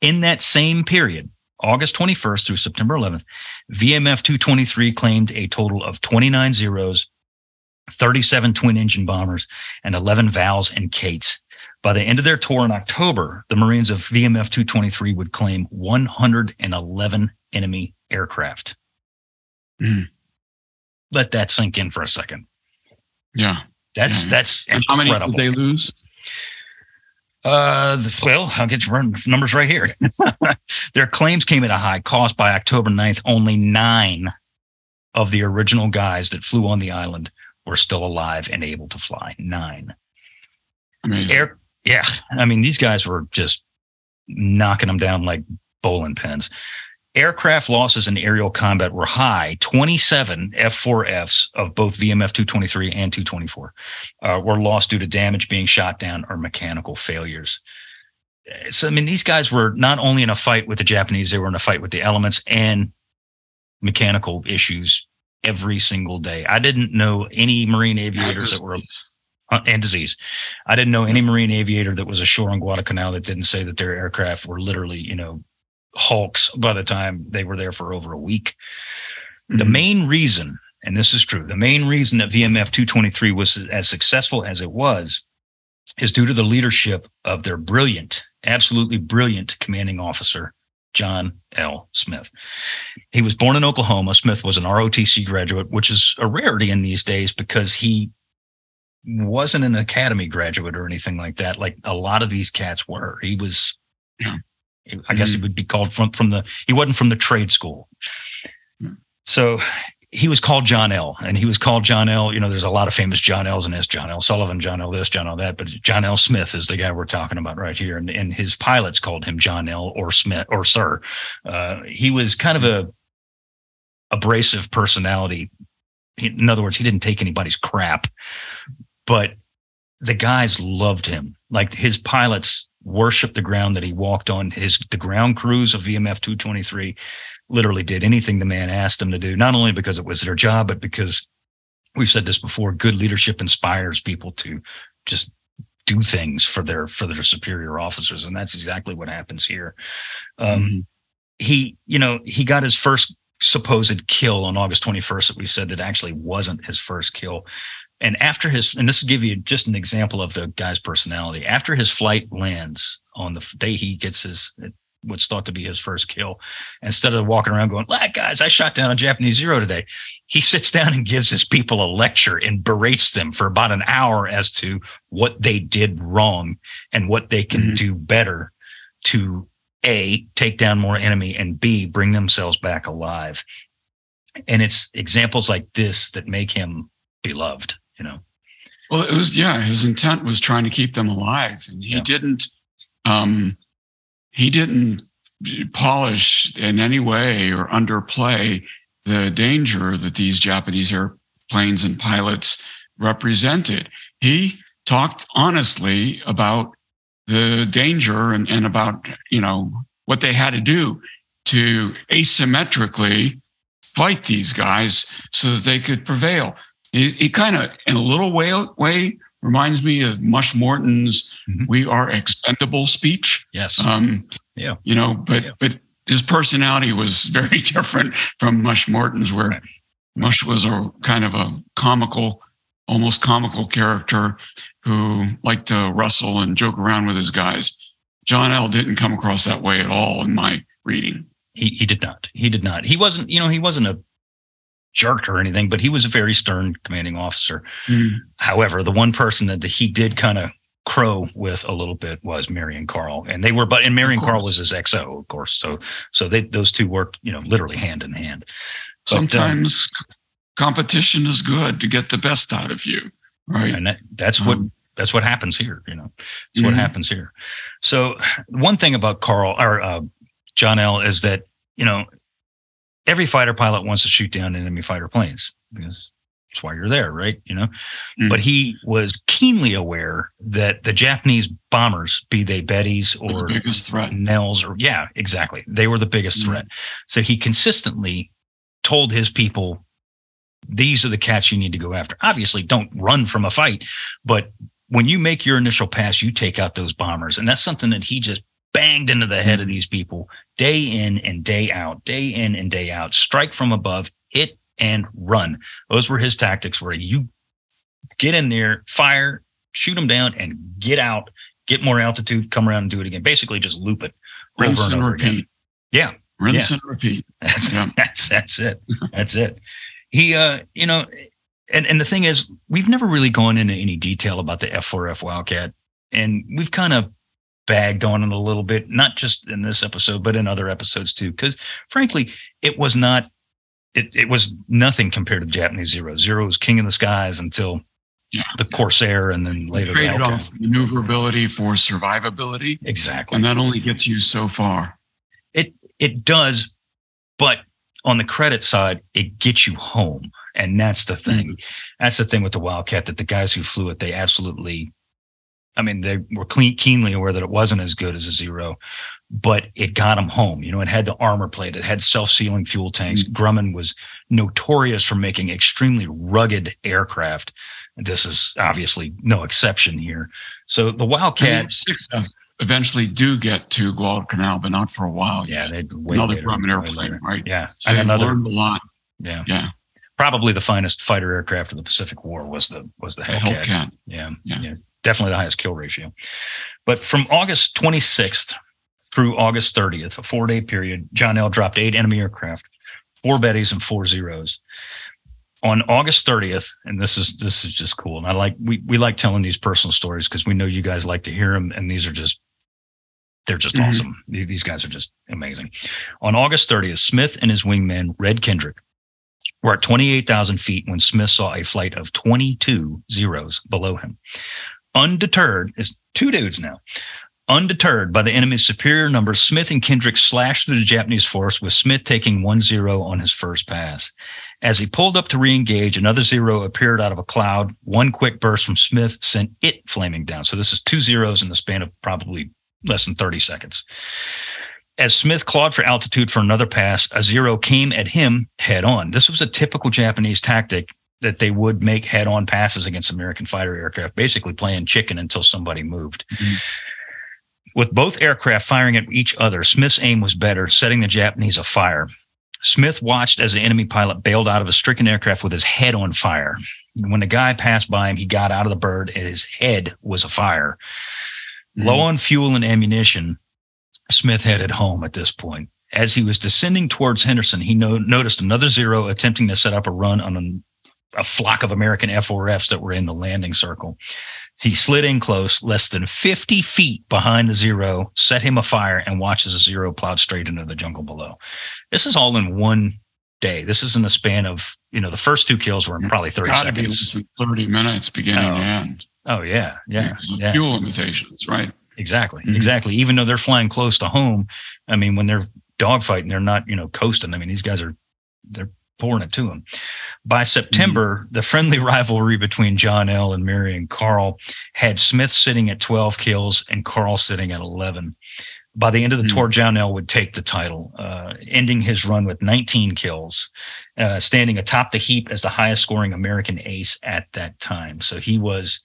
In that same period, August 21st through September 11th, VMF 223 claimed a total of 29 zeros, 37 twin engine bombers, and 11 Vals and Kates. By the end of their tour in October, the Marines of VMF 223 would claim 111 enemy aircraft. Mm. Let that sink in for a second. Yeah. That's yeah. that's and how many did they lose? Uh, well, I'll get your numbers right here. (laughs) Their claims came at a high cost by October 9th. Only nine of the original guys that flew on the island were still alive and able to fly. Nine. Amazing. Air, yeah, I mean these guys were just knocking them down like bowling pins. Aircraft losses in aerial combat were high. 27 F4Fs of both VMF 223 and 224 uh, were lost due to damage being shot down or mechanical failures. So, I mean, these guys were not only in a fight with the Japanese, they were in a fight with the elements and mechanical issues every single day. I didn't know any Marine aviators that were and disease. I didn't know any Marine aviator that was ashore on Guadalcanal that didn't say that their aircraft were literally, you know, hulks by the time they were there for over a week. Mm-hmm. The main reason, and this is true, the main reason that VMF 223 was as successful as it was is due to the leadership of their brilliant, absolutely brilliant commanding officer, John L. Smith. He was born in Oklahoma. Smith was an ROTC graduate, which is a rarity in these days because he wasn't an academy graduate or anything like that. Like a lot of these cats were. He was, yeah. I guess mm-hmm. he would be called from from the. He wasn't from the trade school, mm-hmm. so he was called John L. And he was called John L. You know, there's a lot of famous John L's in this. John L. Sullivan, John L. This, John L. That, but John L. Smith is the guy we're talking about right here, and, and his pilots called him John L. or Smith or Sir. Uh, he was kind of a abrasive personality. In other words, he didn't take anybody's crap, but the guys loved him. Like his pilots worshiped the ground that he walked on. His the ground crews of VMF 223 literally did anything the man asked them to do, not only because it was their job, but because we've said this before, good leadership inspires people to just do things for their for their superior officers. And that's exactly what happens here. Um, mm-hmm. he, you know, he got his first supposed kill on August 21st that we said that actually wasn't his first kill and after his and this will give you just an example of the guy's personality. After his flight lands on the day he gets his what's thought to be his first kill instead of walking around going like guys i shot down a japanese zero today he sits down and gives his people a lecture and berates them for about an hour as to what they did wrong and what they can mm-hmm. do better to a take down more enemy and b bring themselves back alive. And it's examples like this that make him beloved you know. Well, it was yeah. His intent was trying to keep them alive, and he yeah. didn't. Um, he didn't polish in any way or underplay the danger that these Japanese airplanes and pilots represented. He talked honestly about the danger and, and about you know what they had to do to asymmetrically fight these guys so that they could prevail. It, kind of, in a little way, way, reminds me of Mush Morton's mm-hmm. "We Are Expendable" speech. Yes. Um, yeah. You know, but yeah. but his personality was (laughs) very different from Mush Morton's, where right. Mush was a kind of a comical, almost comical character who liked to wrestle and joke around with his guys. John L. didn't come across that way at all in my reading. He, he did not. He did not. He wasn't, you know, he wasn't a jerk or anything, but he was a very stern commanding officer. Mm. However, the one person that he did kind of crow with a little bit was Marion Carl, and they were, but and Marion Carl was his XO, of course. So, so they those two worked, you know, literally hand in hand. But, um, Sometimes um, competition is good to get the best out of you, right? And that, that's um, what that's what happens here. You know, that's mm-hmm. what happens here. So one thing about Carl or uh, John L is that you know every fighter pilot wants to shoot down enemy fighter planes because that's why you're there, right? You know, mm-hmm. but he was keenly aware that the Japanese bombers, be they Bettys or the biggest threat, Nells, or yeah, exactly, they were the biggest mm-hmm. threat. So he consistently told his people, "These are the cats you need to go after." Obviously, don't run from a fight, but when you make your initial pass, you take out those bombers, and that's something that he just banged into the head of mm-hmm. these people day in and day out, day in and day out. Strike from above, hit and run. Those were his tactics where you get in there, fire, shoot them down, and get out, get more altitude, come around and do it again. Basically, just loop it Rinse over and, over repeat. Again. Yeah. Rinse yeah. and repeat. (laughs) That's, yeah. that's, that's it. (laughs) That's it. He, uh, you know, and, and the thing is, we've never really gone into any detail about the F4F Wildcat. And we've kind of bagged on it a little bit, not just in this episode, but in other episodes too. Because frankly, it was not it, it was nothing compared to Japanese Zero. Zero was king in the skies until yeah. the Corsair and then later traded off maneuverability for survivability. Exactly. And that only gets you so far. It it does, but on the credit side, it gets you home. And that's the thing. Mm-hmm. That's the thing with the Wildcat that the guys who flew it, they absolutely I mean, they were clean, keenly aware that it wasn't as good as a zero, but it got them home. You know, it had the armor plate, it had self sealing fuel tanks. Mm-hmm. Grumman was notorious for making extremely rugged aircraft. This is obviously no exception here. So the Wildcat. eventually do get to Guadalcanal, but not for a while. Yeah, they another Grumman airplane, right? Yeah, so and another, learned a lot. Yeah, yeah. Probably the finest fighter aircraft of the Pacific War was the was the Hellcat. Hellcat. Yeah, yeah, yeah, definitely the highest kill ratio. But from August 26th through August 30th, a four day period, John L. dropped eight enemy aircraft, four Bettys and four Zeros. On August 30th, and this is this is just cool. And I like we we like telling these personal stories because we know you guys like to hear them, and these are just they're just mm-hmm. awesome. These guys are just amazing. On August 30th, Smith and his wingman, Red Kendrick, were at 28,000 feet when Smith saw a flight of 22 zeros below him. Undeterred, is two dudes now. Undeterred by the enemy's superior numbers, Smith and Kendrick slashed through the Japanese force, with Smith taking 1 0 on his first pass. As he pulled up to re engage, another zero appeared out of a cloud. One quick burst from Smith sent it flaming down. So this is two zeros in the span of probably less than 30 seconds. As Smith clawed for altitude for another pass, a zero came at him head on. This was a typical Japanese tactic that they would make head on passes against American fighter aircraft, basically playing chicken until somebody moved. Mm-hmm. With both aircraft firing at each other, Smith's aim was better, setting the Japanese afire. Smith watched as the enemy pilot bailed out of a stricken aircraft with his head on fire. When the guy passed by him, he got out of the bird and his head was afire. Mm-hmm. Low on fuel and ammunition, Smith headed home at this point. As he was descending towards Henderson, he no- noticed another Zero attempting to set up a run on a flock of American F4Fs that were in the landing circle. He slid in close, less than 50 feet behind the zero, set him afire, and watches the zero plowed straight into the jungle below. This is all in one day. This is in the span of, you know, the first two kills were in probably 30 seconds. 30 minutes beginning oh. to end. Oh, yeah. Yeah. yeah. Fuel limitations, right? Exactly. Mm-hmm. Exactly. Even though they're flying close to home, I mean, when they're dogfighting, they're not, you know, coasting. I mean, these guys are, they're pouring it to him. By September, mm-hmm. the friendly (laughs) rivalry between John L. and Marion Carl had Smith sitting at 12 kills and Carl sitting at 11. By the end of the mm-hmm. tour, John L. would take the title, uh, ending his run with 19 kills, uh, standing atop the heap as the highest scoring American ace at that time. So he was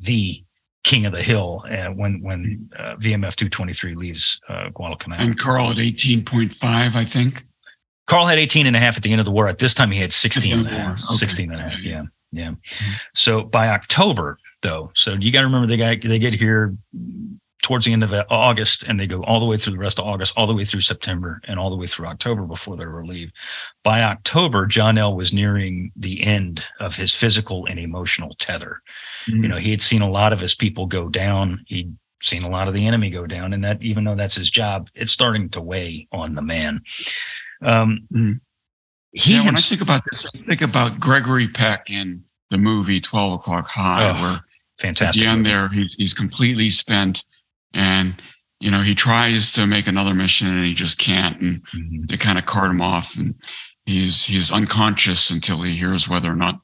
the king of the hill uh, when when uh, VMF 223 leaves uh, Guadalcanal. And Carl at 18.5, I think. Carl had 18 and a half at the end of the war. At this time, he had 16 and a half. Okay. 16 and a half. Yeah. Yeah. Mm-hmm. So by October, though, so you got to remember they got, they get here towards the end of August and they go all the way through the rest of August, all the way through September and all the way through October before they relieve. By October, John L was nearing the end of his physical and emotional tether. Mm-hmm. You know, he had seen a lot of his people go down. He'd seen a lot of the enemy go down. And that, even though that's his job, it's starting to weigh on the man. Um, mm. He yeah, when I think about this, I think about Gregory Peck in the movie Twelve O'clock High, oh, where fantastic. At the end there, he's, he's completely spent and, you know, he tries to make another mission and he just can't. And mm-hmm. they kind of cart him off and he's, he's unconscious until he hears whether or not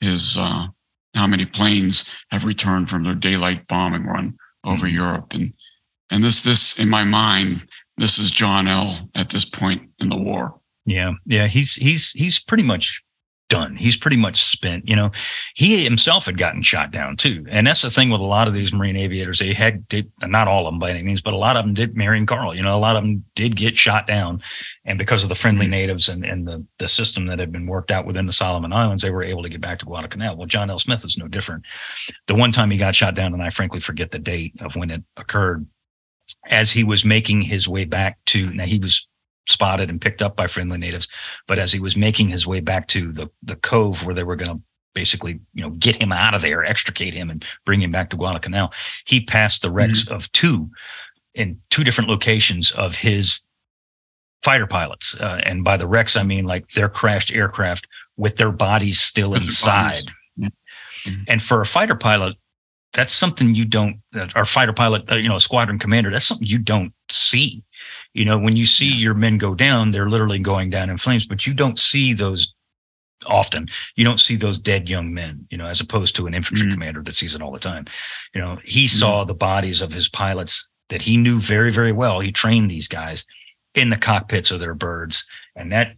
his, uh, how many planes have returned from their daylight bombing run over mm-hmm. Europe. And, and this, this in my mind, this is John L at this point in the war. Yeah. Yeah. He's, he's, he's pretty much done. He's pretty much spent. You know, he himself had gotten shot down too, and that's the thing with a lot of these Marine aviators. They had did not all of them by any means, but a lot of them did. Marion Carl, you know, a lot of them did get shot down, and because of the friendly mm-hmm. natives and and the the system that had been worked out within the Solomon Islands, they were able to get back to Guadalcanal. Well, John L. Smith is no different. The one time he got shot down, and I frankly forget the date of when it occurred. As he was making his way back to now, he was spotted and picked up by friendly natives. But as he was making his way back to the the cove where they were going to basically, you know, get him out of there, extricate him, and bring him back to Guadalcanal, he passed the wrecks mm-hmm. of two in two different locations of his fighter pilots. Uh, and by the wrecks, I mean like their crashed aircraft with their bodies still with inside. Mm-hmm. And for a fighter pilot, that's something you don't, our fighter pilot, uh, you know, a squadron commander, that's something you don't see. You know, when you see your men go down, they're literally going down in flames, but you don't see those often. You don't see those dead young men, you know, as opposed to an infantry mm-hmm. commander that sees it all the time. You know, he mm-hmm. saw the bodies of his pilots that he knew very, very well. He trained these guys in the cockpits of their birds, and that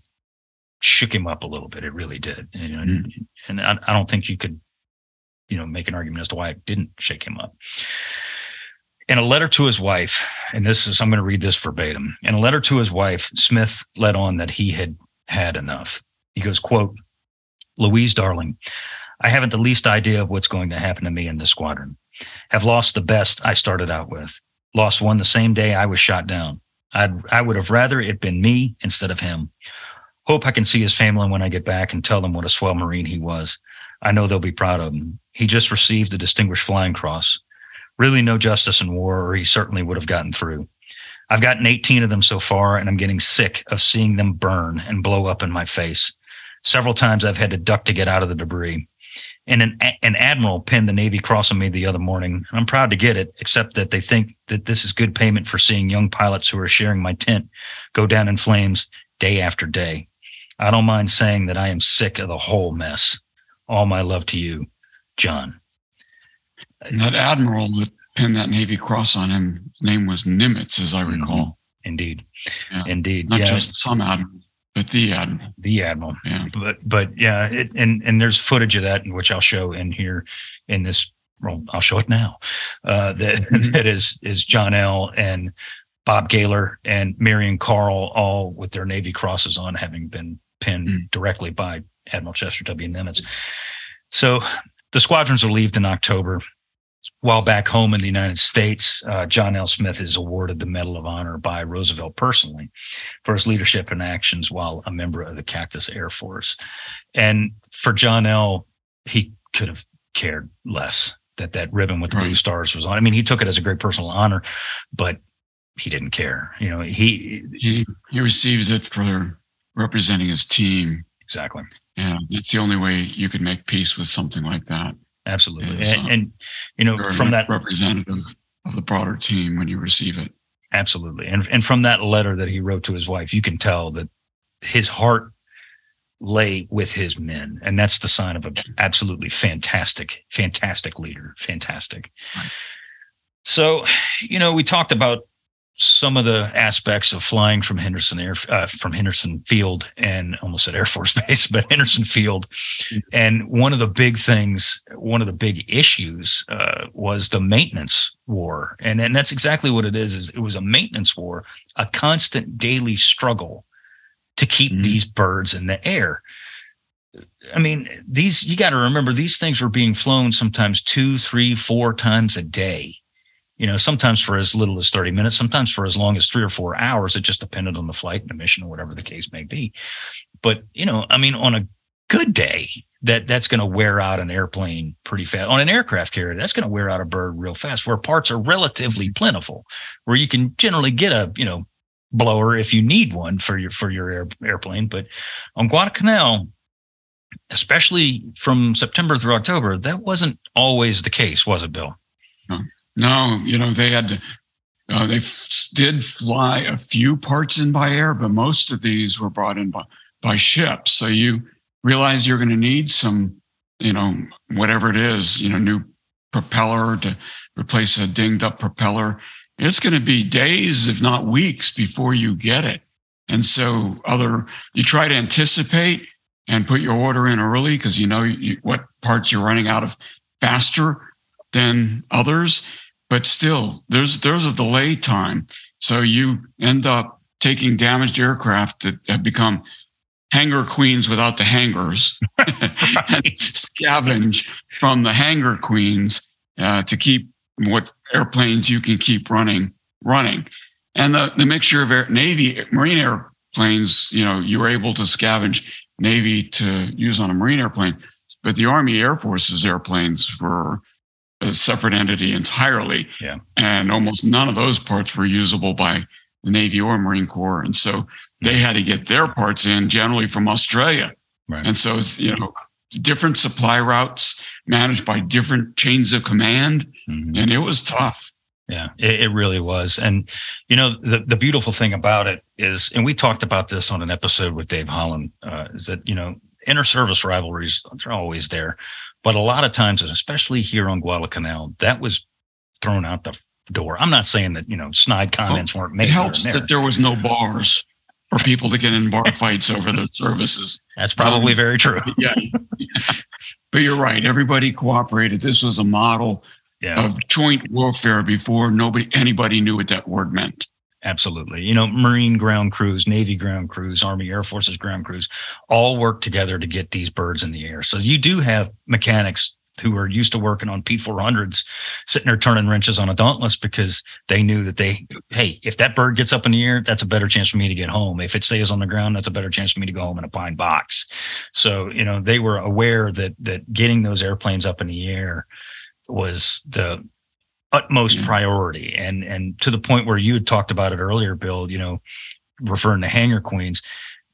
shook him up a little bit. It really did. You know, mm-hmm. and, and I, I don't think you could, you know, make an argument as to why it didn't shake him up in a letter to his wife, and this is, I'm going to read this verbatim. In a letter to his wife, Smith let on that he had had enough. He goes, quote, Louise, darling, I haven't the least idea of what's going to happen to me in this squadron. Have lost the best I started out with. Lost one the same day I was shot down. I'd, I would have rather it been me instead of him. Hope I can see his family when I get back and tell them what a swell Marine he was. I know they'll be proud of him. He just received the Distinguished Flying Cross really no justice in war, or he certainly would have gotten through. I've gotten 18 of them so far, and I'm getting sick of seeing them burn and blow up in my face. Several times I've had to duck to get out of the debris. And an, an admiral pinned the Navy Cross on me the other morning. I'm proud to get it, except that they think that this is good payment for seeing young pilots who are sharing my tent go down in flames day after day. I don't mind saying that I am sick of the whole mess. All my love to you, John. And that admiral that pinned that Navy Cross on him, name was Nimitz, as I mm-hmm. recall. Indeed, yeah. indeed. Not yeah. just some admiral, but the admiral. The admiral. Yeah. But but yeah, it, and and there's footage of that, which I'll show in here in this. Well, I'll show it now. Uh, that (laughs) mm-hmm. that is is John L. and Bob Galer and Marion Carl, all with their Navy crosses on, having been pinned mm. directly by Admiral Chester W. Nimitz. So the squadrons are relieved in October. While back home in the United States, uh, John L. Smith is awarded the Medal of Honor by Roosevelt personally for his leadership and actions while a member of the Cactus Air Force. And for John L., he could have cared less that that ribbon with the right. blue stars was on. I mean, he took it as a great personal honor, but he didn't care. You know, he he he received it for representing his team. Exactly. Yeah, it's the only way you can make peace with something like that absolutely. and, uh, and, you know, from that representative of the broader team when you receive it. Absolutely. And and from that letter that he wrote to his wife, you can tell that his heart lay with his men. And that's the sign of an absolutely fantastic, fantastic leader. Fantastic. Right. So, you know, we talked about some of the aspects of flying from Henderson Air uh, from Henderson Field and almost at Air Force (laughs) Base, but Henderson Field. And one of the big things, one of the big issues, uh, was the maintenance war, and and that's exactly what it is. Is it was a maintenance war, a constant daily struggle to keep mm-hmm. these birds in the air. I mean, these you got to remember these things were being flown sometimes two, three, four times a day you know, sometimes for as little as 30 minutes, sometimes for as long as three or four hours. It just depended on the flight and the mission or whatever the case may be. But, you know, I mean, on a good day, that that's going to wear out an airplane pretty fast. On an aircraft carrier, that's going to wear out a bird real fast, where parts are relatively plentiful, where you can generally get a, you know, blower if you need one for your for your air, airplane. But on Guadalcanal, especially from September through October, that wasn't always the case, was it, Bill? No you know, they had to, uh, they f- did fly a few parts in by air, but most of these were brought in by, by ship. So you realize you're going to need some, you know, whatever it is, you know, new propeller to replace a dinged up propeller. It's going to be days, if not weeks, before you get it. And so, other you try to anticipate and put your order in early because you know you, what parts you're running out of faster than others. But still, there's there's a delay time, so you end up taking damaged aircraft that have become hangar queens without the hangars (laughs) and scavenge from the hangar queens uh, to keep what airplanes you can keep running running. And the, the mixture of air, navy marine airplanes you know you were able to scavenge navy to use on a marine airplane but the army air force's airplanes were a separate entity entirely. Yeah. and almost none of those parts were usable by the navy or marine corps. And so they had to get their parts in generally from australia. Right. and so it's you know different supply routes managed by different chains of command. Mm-hmm. and it was tough. Yeah it, it, really was. And you know the, the beautiful thing about it is and we talked about this on an episode with dave holland uh, is that you know inter-service rivalries they're always there but a lot of times especially here on guadalcanal that was thrown out the door i'm not saying that you know snide comments well, weren't made it helps there. that there was no bars for people to get in bar fights over the services. That's probably um, very true. (laughs) yeah, But you're right. Everybody cooperated. This was a model yeah. of joint warfare before nobody anybody knew what that word meant. Absolutely. You know, Marine ground crews, Navy ground crews, Army Air Forces ground crews all work together to get these birds in the air. So you do have mechanics who are used to working on P400s sitting there turning wrenches on a Dauntless because they knew that they, hey, if that bird gets up in the air, that's a better chance for me to get home. If it stays on the ground, that's a better chance for me to go home in a pine box. So, you know, they were aware that that getting those airplanes up in the air was the utmost priority. And and to the point where you had talked about it earlier, Bill, you know, referring to hangar queens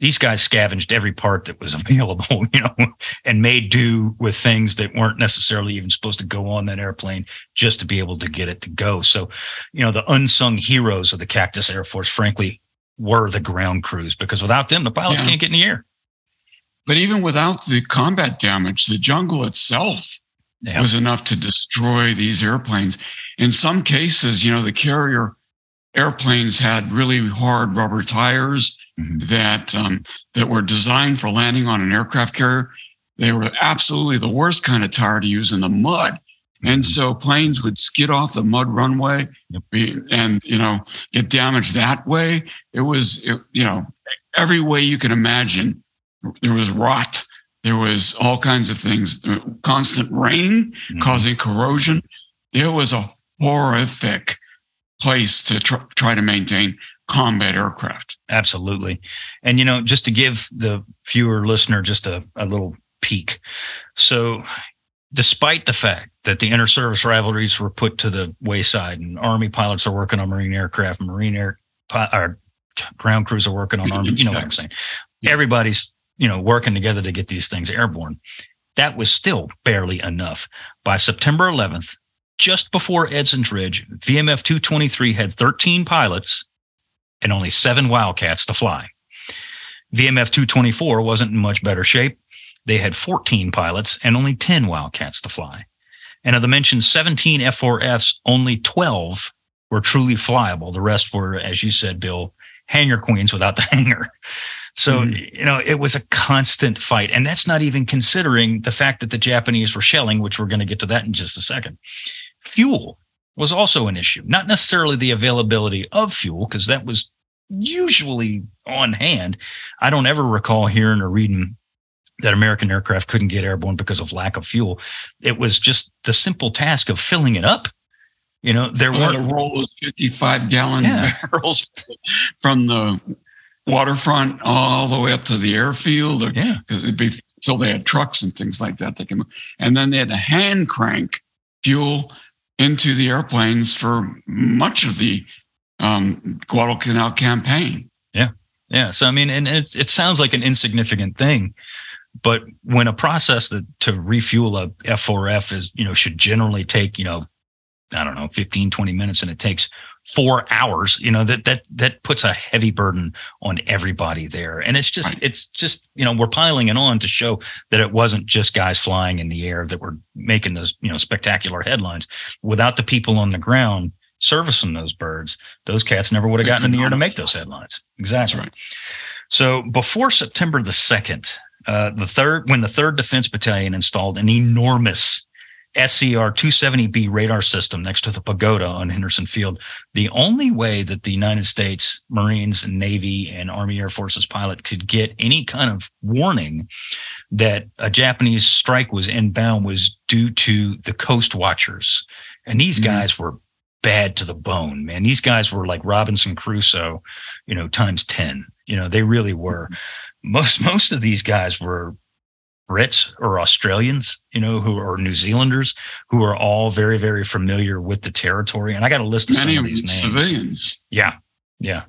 these guys scavenged every part that was (laughs) available, you know, and made do with things that weren't necessarily even supposed to go on that airplane just to be able to get it to go. So, you know, the unsung heroes of the Cactus Air Force, frankly, were the ground crews because without them, the pilots yeah. can't get in the air. But even without the combat damage, the jungle itself yeah. was enough to destroy these airplanes. In some cases, you know, the carrier airplanes had really hard rubber tires mm-hmm. that um, that were designed for landing on an aircraft carrier. They were absolutely the worst kind of tire to use in the mud. And mm-hmm. so planes would skid off the mud runway yep. and, you know, get damaged that way. It was, it, you know, every way you can imagine. There was rot. There was all kinds of things, constant rain mm-hmm. causing corrosion. It was a horrific place to tr- try to maintain combat aircraft. Absolutely. And, you know, just to give the viewer listener just a, a little peek. So, despite the fact that the inter service rivalries were put to the wayside and Army pilots are working on Marine aircraft, Marine air, or ground crews are working on Army, you know what I'm saying? Everybody's, you know, working together to get these things airborne. That was still barely enough. By September 11th, just before Edson's Ridge, VMF 223 had 13 pilots and only seven Wildcats to fly. VMF 224 wasn't in much better shape. They had 14 pilots and only 10 Wildcats to fly. And of the mentioned 17 F4Fs, only 12 were truly flyable. The rest were, as you said, Bill, hangar queens without the (laughs) hangar. So, mm. you know, it was a constant fight. And that's not even considering the fact that the Japanese were shelling, which we're going to get to that in just a second. Fuel was also an issue, not necessarily the availability of fuel, because that was usually on hand. I don't ever recall hearing or reading that American aircraft couldn't get airborne because of lack of fuel. It was just the simple task of filling it up. You know, there were a roll of 55 gallon yeah. barrels (laughs) from the waterfront all the way up to the airfield. Or, yeah. Because it'd be until they had trucks and things like that. They can, and then they had a hand crank fuel into the airplanes for much of the um, Guadalcanal campaign. Yeah, yeah. So I mean, and it it sounds like an insignificant thing, But when a process that, to refuel a F4F is, you know, should generally take, you know, I don't know, 15, 20 minutes and it takes four hours, you know, that, that, that puts a heavy burden on everybody there. And it's just, right. it's just, you know, we're piling it on to show that it wasn't just guys flying in the air that were making those, you know, spectacular headlines without the people on the ground servicing those birds. Those cats never would have gotten in the air to make those headlines. Exactly. Right. So before September the 2nd, uh, the third, when the third defense battalion installed an enormous SCR 270B radar system next to the pagoda on Henderson Field. The only way that the United States Marines and Navy and Army Air Forces pilot could get any kind of warning that a Japanese strike was inbound was due to the coast watchers. And these mm-hmm. guys were bad to the bone, man. These guys were like Robinson Crusoe, you know, times 10. You know, they really were. Mm-hmm. Most most of these guys were Brits or Australians, you know, who are New Zealanders, who are all very, very familiar with the territory. And I got a list of Many some of these names. Civilians. Yeah, yeah.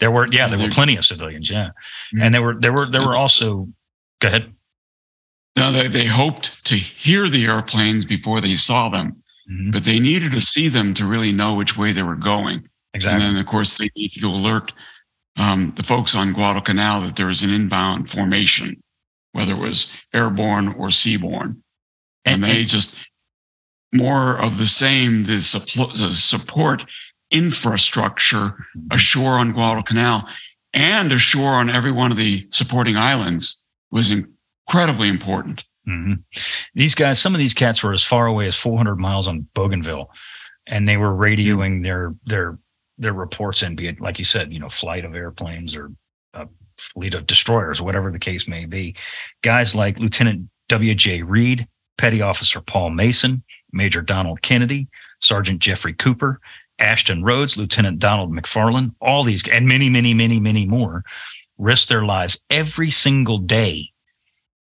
There were, yeah, there were plenty of civilians. Yeah, mm-hmm. and there were, there were, there were also. Go ahead. Now they, they hoped to hear the airplanes before they saw them, mm-hmm. but they needed to see them to really know which way they were going. Exactly. And then, of course, they needed to alert um, the folks on Guadalcanal that there was an inbound formation whether it was airborne or seaborne. And they just more of the same, the, support infrastructure ashore on Guadalcanal and ashore on every one of the supporting islands was incredibly important. Mm-hmm. These guys, some of these cats were as far away as 400 miles on Bougainville, and they were radioing their their their reports in, be it like you said, you know, flight of airplanes or uh, fleet of destroyers, whatever the case may be. Guys like Lieutenant W.J. Read, Petty Officer Paul Mason, Major Donald Kennedy, Sergeant Geoffrey Kuper, Ashton Rhoades, Lieutenant Donald McFarland, all these, and many, many, many, many more risk their lives every single day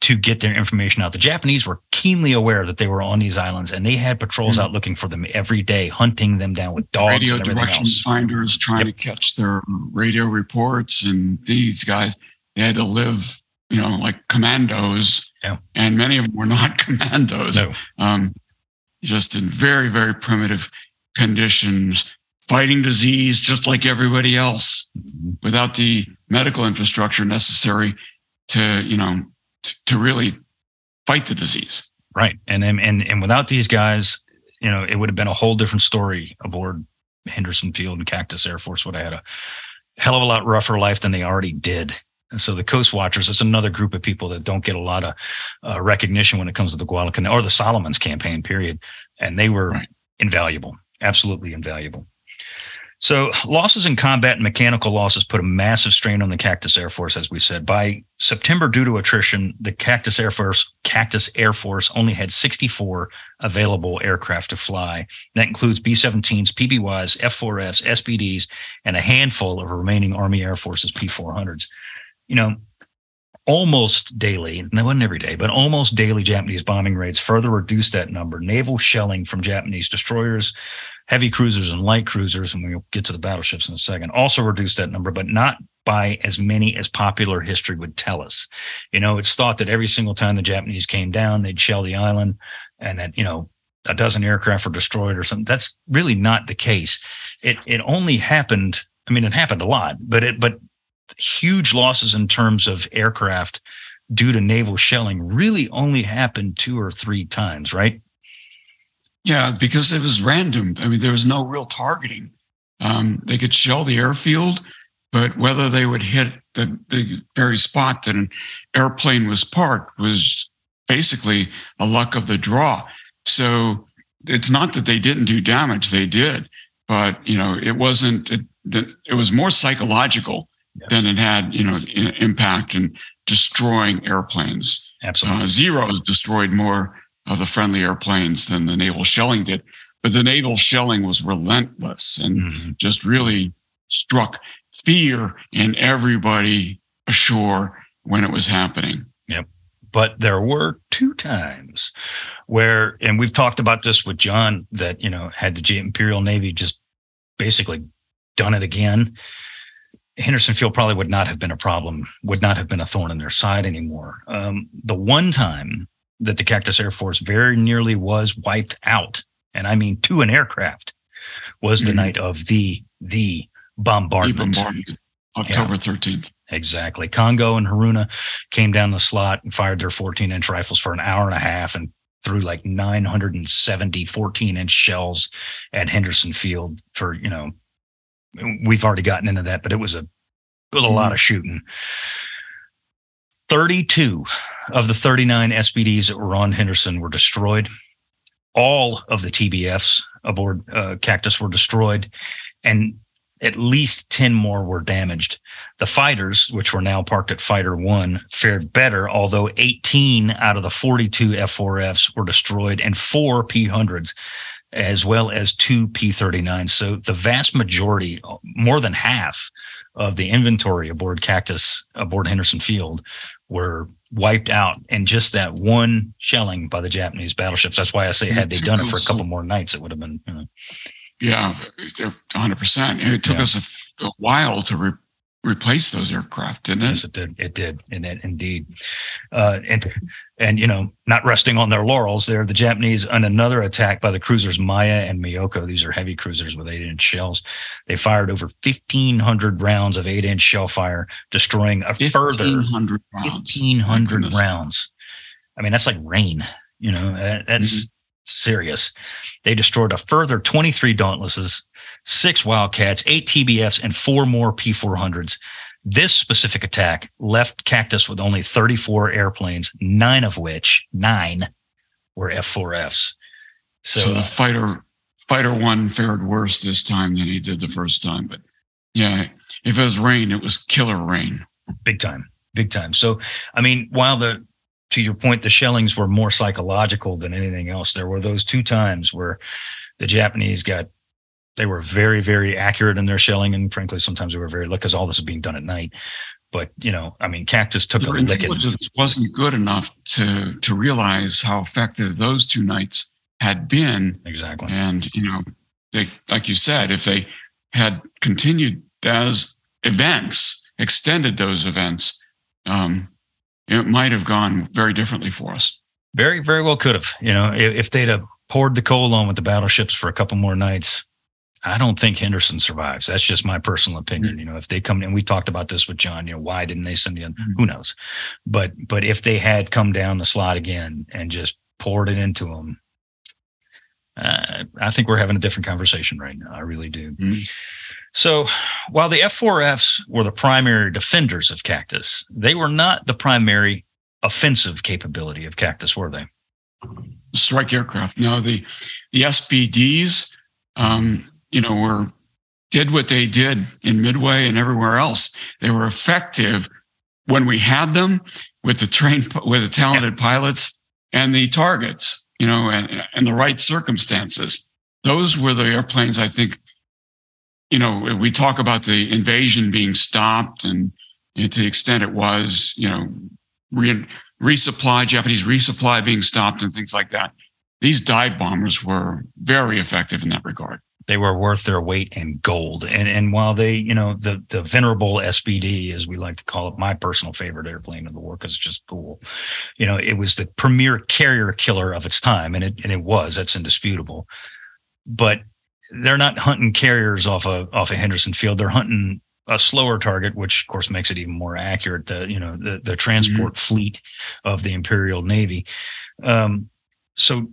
to get their information out. The Japanese were keenly aware that they were on these islands and they had patrols mm-hmm. out looking for them every day, hunting them down with dogs radio and direction else. finders trying yep. to catch their radio reports. And these guys, they had to live, you know, like commandos. Yeah. And many of them were not (laughs) commandos. No. Um, just in very, very primitive conditions, fighting disease just like everybody else mm-hmm. without the medical infrastructure necessary to, you know, to really fight the disease. Right. And, and and without these guys, you know, it would have been a whole different story aboard Henderson Field and Cactus Air Force would have had a hell of a lot rougher life than they already did. And so the Coast Watchers, it's another group of people that don't get a lot of uh, recognition when it comes to the Guadalcanal or the Solomons campaign, period. And they were right. invaluable, absolutely invaluable. So losses in combat and mechanical losses put a massive strain on the Cactus Air Force, as we said. By September, due to attrition, the Cactus Air Force Cactus Air Force only had 64 available aircraft to fly. That includes B-17s, PBYs, F-4Fs, SBDs, and a handful of remaining Army Air Forces P-400s. You know, almost daily, and that wasn't every day, but almost daily Japanese bombing raids further reduced that number. Naval shelling from Japanese destroyers, heavy cruisers and light cruisers, and we'll get to the battleships in a second, also reduced that number, but not by as many as popular history would tell us. You know, it's thought that every single time the Japanese came down, they'd shell the island and that, you know, a dozen aircraft were destroyed or something. That's really not the case. It it only happened, I mean, it happened a lot, but it but huge losses in terms of aircraft due to naval shelling really only happened two or three times, right? Yeah, because it was random. I mean, there was no real targeting. Um, they could shell the airfield, but whether they would hit the, the very spot that an airplane was parked was basically a luck of the draw. So it's not that they didn't do damage; they did, but you know, it wasn't. It, it was more psychological yes. than it had, you know, impact and destroying airplanes. Absolutely, uh, Zero destroyed more of the friendly airplanes than the naval shelling did. But the naval shelling was relentless and mm-hmm. just really struck fear in everybody ashore when it was happening. Yep. But there were two times where, and we've talked about this with John, that, you know, had the Imperial Navy just basically done it again. Henderson Field probably would not have been a problem, would not have been a thorn in their side anymore. Um, the one time that the Cactus Air Force very nearly was wiped out, and I mean to an aircraft, was the mm-hmm. night of the the bombardment. The bombardment. October yeah, 13th. Exactly. Kongo and Haruna came down the slot and fired their 14 inch rifles for an hour and a half and threw like 970 14 inch shells at Henderson Field for, you know, we've already gotten into that, but it was a it was a mm lot of shooting. 32 of the 39 SBDs that were on Henderson were destroyed. All of the TBFs aboard uh, Cactus were destroyed, and at least 10 more were damaged. The fighters, which were now parked at Fighter One, fared better, although 18 out of the 42 F4Fs were destroyed and four P100s as well as two P39s. So the vast majority, more than half of the inventory aboard Cactus, aboard Henderson Field, were wiped out in just that one shelling by the Japanese battleships. That's why I say, had they done it for a couple more nights, it would have been. You know. Yeah, 100%. It took yeah. us a, a, while to re- replace those aircraft, didn't it? Yes, it did. It did, and it, indeed. Uh, and and you know, not resting on their laurels, there the Japanese on another attack by the cruisers Maya and Myoko. These are heavy cruisers with eight-inch shells. They fired over fifteen hundred rounds of eight-inch shell fire, destroying a 1, further fifteen hundred rounds. I mean, that's like rain. You know, that's mm-hmm. serious. They destroyed a further twenty-three Dauntlesses six Wildcats, eight TBFs, and four more P400s. This specific attack left Cactus with only 34 airplanes, nine of which, nine, were F4Fs. So, so the uh, fighter fighter one fared worse this time than he did the first time. But yeah, if it was rain, it was killer rain. Big time. Big time. So I mean, while the to your point, the shellings were more psychological than anything else. There were those two times where the Japanese got they were very, very accurate in their shelling, and frankly, sometimes they were very like because all this is being done at night. But you know, I mean, Cactus took Their a intelligence wasn't good enough to to realize how effective those two nights had been. Exactly. And you know, they like you said, if they had continued as events, extended those events, um, it might have gone very differently for us. Very, very well could have. You know, if, if they'd have poured the coal on with the battleships for a couple more nights, I don't think Henderson survives. That's just my personal opinion. Mm-hmm. You know, if they come in, we talked about this with John. You know, why didn't they send in? Mm-hmm. Who knows? But but if they had come down the slot again and just poured it into them, uh, I think we're having a different conversation right now. I really do. Mm-hmm. So while the F4Fs were the primary defenders of Cactus, they were not the primary offensive capability of Cactus, were they? Strike aircraft. No, the the SBDs. Um, you know, were did what they did in Midway and everywhere else. They were effective when we had them with the trained, (laughs) with the talented pilots and the targets, you know, and, and the right circumstances. Those were the airplanes I think, you know, we talk about the invasion being stopped and, to the extent it was, you know, re- resupply, Japanese resupply being stopped and things like that. These dive bombers were very effective in that regard they were worth their weight in gold. And and while they, you know, the the venerable SBD, as we like to call it, my personal favorite airplane in the war because it's just cool. You know, it was the premier carrier killer of its time, and it and it was. That's indisputable. But they're not hunting carriers off a off a Henderson Field. They're hunting a slower target, which of course makes it even more accurate. The you know the the transport mm-hmm. fleet of the Imperial Navy. Um, so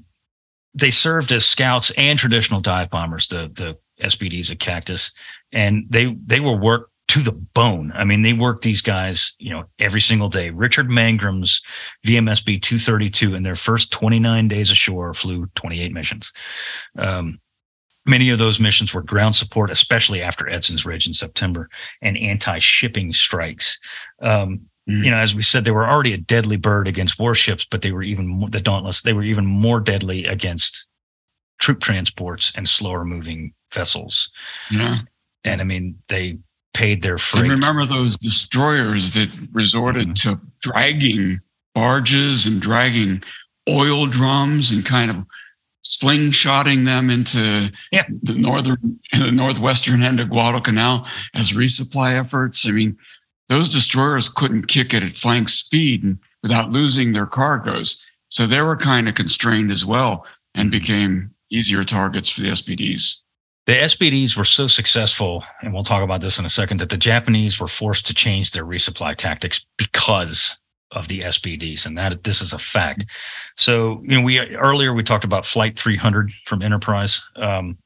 they served as scouts and traditional dive bombers, the the SBDs at Cactus, and they they were worked to the bone. I mean, they worked these guys, you know, every single day. Richard Mangrum's VMSB 232 in their first 29 days ashore flew 28 missions. Um, many of those missions were ground support, especially after Edson's Ridge in September, and anti-shipping strikes. Um, Mm-hmm. You know, as we said, they were already a deadly bird against warships, but they were even more, the Dauntless. They were even more deadly against troop transports and slower moving vessels. Yeah, and I mean they paid their freight. And remember those destroyers that resorted mm-hmm. to dragging barges and dragging oil drums and kind of slingshotting them into yeah. the northern (laughs) the northwestern end of Guadalcanal as resupply efforts. I mean, those destroyers couldn't kick it at flank speed without losing their cargoes. So they were kind of constrained as well and mm-hmm. became easier targets for the SBDs. The SBDs were so successful, and we'll talk about this in a second, that the Japanese were forced to change their resupply tactics because of the SBDs, and that this is a fact. So, you know, we earlier we talked about Flight 300 from Enterprise. Um,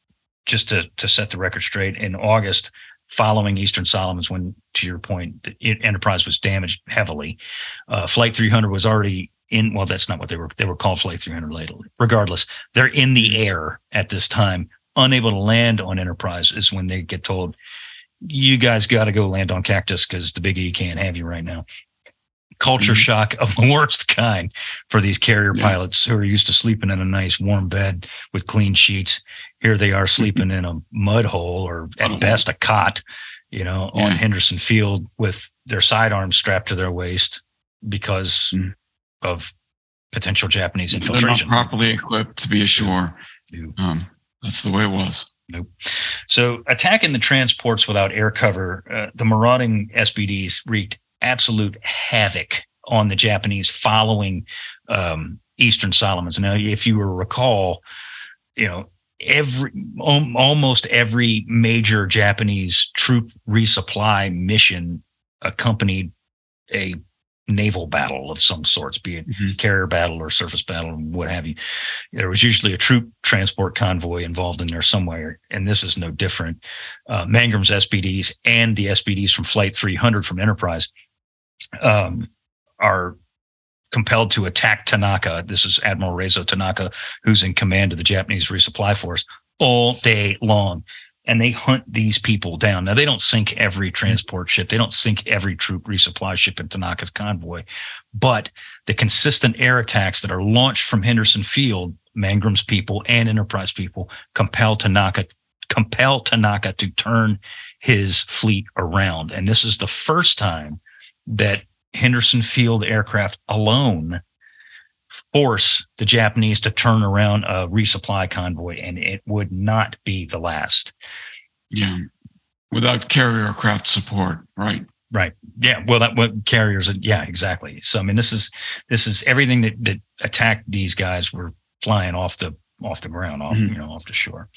just to to set the record straight, in August, following Eastern Solomons, when to your point, the Enterprise was damaged heavily, uh, Flight 300 was already in. Well, that's not what they were. They were called Flight 300 later. Regardless, they're in the air at this time, unable to land on Enterprise. Is when they get told, "You guys got to go land on Cactus because the Big E can't have you right now." culture mm-hmm. shock of (laughs) the worst kind for these carrier yeah. pilots who are used to sleeping in a nice warm bed with clean sheets. Here they are sleeping in a mud hole or at oh. best a cot, you know, yeah. on Henderson Field with their sidearms strapped to their waist because mm-hmm. of potential Japanese infiltration. They're not properly equipped to be ashore. Um, that's the way it was. Nope. So attacking the transports without air cover, uh, the marauding SBDs wreaked absolute havoc on the Japanese following um, Eastern Solomons. Now, if you recall, you know, every almost every major Japanese troop resupply mission accompanied a naval battle of some sorts, be it mm-hmm. carrier battle or surface battle, and what have you. There was usually a troop transport convoy involved in there somewhere, and this is no different. Uh, Mangrum's SBDs and the SBDs from Flight 300 from Enterprise um, are compelled to attack Tanaka. This is Admiral Reizo Tanaka, who's in command of the Japanese resupply force all day long. And they hunt these people down. Now, they don't sink every mm-hmm. transport ship. They don't sink every troop resupply ship in Tanaka's convoy. But the consistent air attacks that are launched from Henderson Field, Mangrum's people and Enterprise people compel Tanaka compel Tanaka to turn his fleet around. And this is the first time that Henderson Field aircraft alone force the Japanese to turn around a resupply convoy, and it would not be the last. Yeah, without carrier craft support, right? Right. Yeah. Well, that what carriers. Yeah, exactly. So I mean, this is this is everything that that attacked these guys were flying off the off the ground, off mm-hmm. you know, off the shore.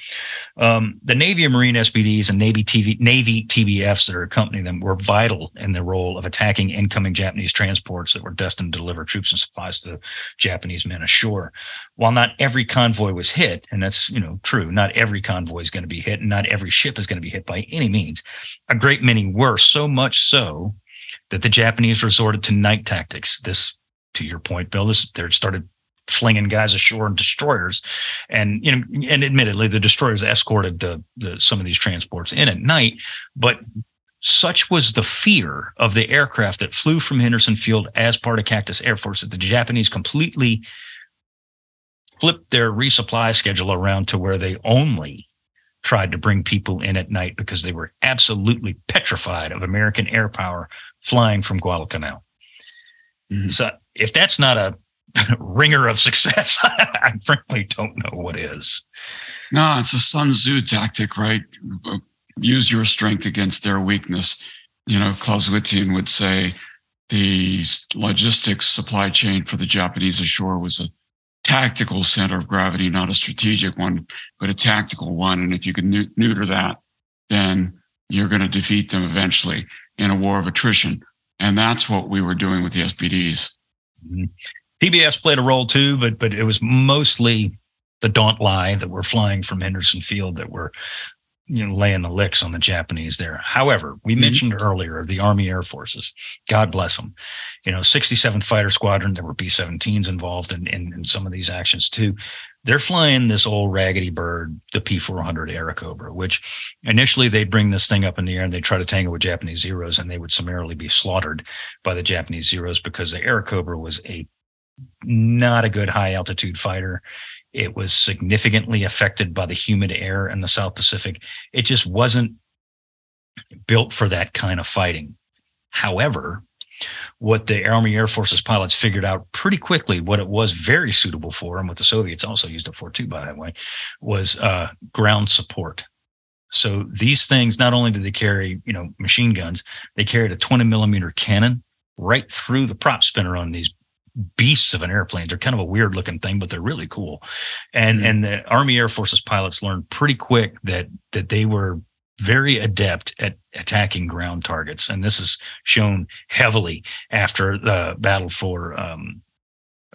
Um, the Navy and Marine SBDs and Navy TV, Navy TBFs that are accompanying them were vital in the role of attacking incoming Japanese transports that were destined to deliver troops and supplies to Japanese men ashore. While not every convoy was hit, and that's you know true, not every convoy is going to be hit, and not every ship is going to be hit by any means. A great many were, so much so that the Japanese resorted to night tactics. This, to your point, Bill, this there started flinging guys ashore in destroyers, and you know, and admittedly, the destroyers escorted the, the some of these transports in at night, but such was the fear of the aircraft that flew from Henderson Field as part of Cactus Air Force that the Japanese completely flipped their resupply schedule around to where they only tried to bring people in at night because they were absolutely petrified of American air power flying from Guadalcanal. Mm-hmm. So if that's not a (laughs) ringer of success. (laughs) I frankly don't know what is. No, it's a Sun Tzu tactic, right? Use your strength against their weakness. You know, Clausewitzian would say the logistics supply chain for the Japanese ashore was a tactical center of gravity, not a strategic one, but a tactical one. And if you can neuter that, then you're going to defeat them eventually in a war of attrition. And that's what we were doing with the SBDs. Mm-hmm. PBS played a role too, but but it was mostly the Dauntlai that were flying from Henderson Field that were you know laying the licks on the Japanese there. However, we mm-hmm. mentioned earlier the Army Air Forces. God bless them. You know, 67th Fighter Squadron. There were B-17s involved in, in, in some of these actions too. They're flying this old raggedy bird, the P400 Airacobra, which initially they'd bring this thing up in the air and they'd try to tangle with Japanese Zeros and they would summarily be slaughtered by the Japanese Zeros because the Airacobra was a not a good high altitude fighter. It was significantly affected by the humid air in the South Pacific. It just wasn't built for that kind of fighting. However, what the Army Air Forces pilots figured out pretty quickly, what it was very suitable for, and what the Soviets also used it for too, by the way, was uh, ground support. So these things, not only did they carry, you know, machine guns, they carried a 20 millimeter cannon right through the prop spinner on these beasts of an airplane. They're kind of a weird looking thing, but they're really cool. And mm-hmm. and the Army Air Forces pilots learned pretty quick that that they were very adept at attacking ground targets, and this is shown heavily after the battle for um,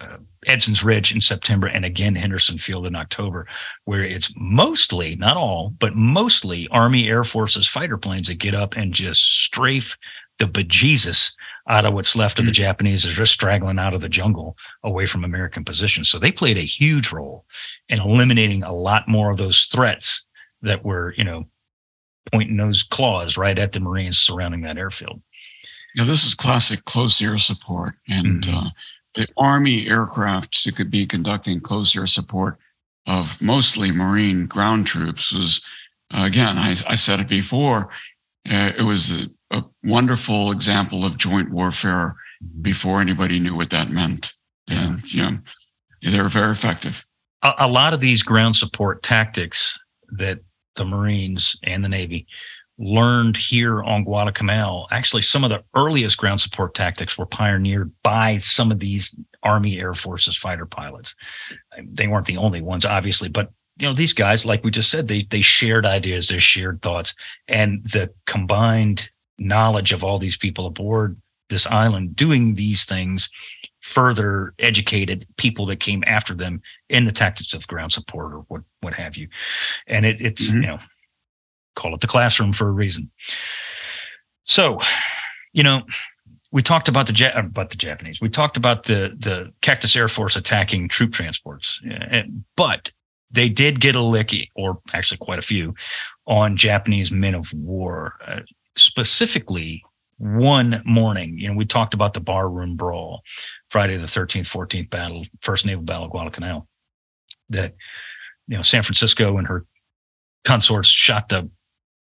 uh, Edson's Ridge in September, and again Henderson Field in October, where it's mostly, not all, but mostly Army Air Forces fighter planes that get up and just strafe the bejesus out of what's left of the mm-hmm. Japanese is just straggling out of the jungle away from American positions. So they played a huge role in eliminating a lot more of those threats that were, you know, pointing those claws right at the Marines surrounding that airfield. Now, this is classic close air support, and mm-hmm. uh, the Army aircraft that could be conducting close air support of mostly Marine ground troops was, uh, again, I, I, said it before, uh, it was a, a, wonderful example of joint warfare mm-hmm. before anybody knew what that meant. And, you know, they were very effective. A, a lot of these ground support tactics that the Marines and the Navy learned here on Guadalcanal. Actually, some of the earliest ground support tactics were pioneered by some of these Army Air Forces fighter pilots. They weren't the only ones, obviously, but you know these guys, like we just said, they they shared ideas, they shared thoughts, and the combined knowledge of all these people aboard this island doing these things further educated people that came after them in the tactics of ground support or what what have you. And it, it's mm-hmm. you know call it the classroom for a reason. So, you know, we talked about the about the Japanese. We talked about the the Cactus Air Force attacking troop transports, but they did get a licky, or actually quite a few, on Japanese men of war. Uh, specifically, one morning, you know, we talked about the barroom brawl, Friday the 13th, 14th battle, first naval battle of Guadalcanal. That you know, San Francisco and her consorts shot the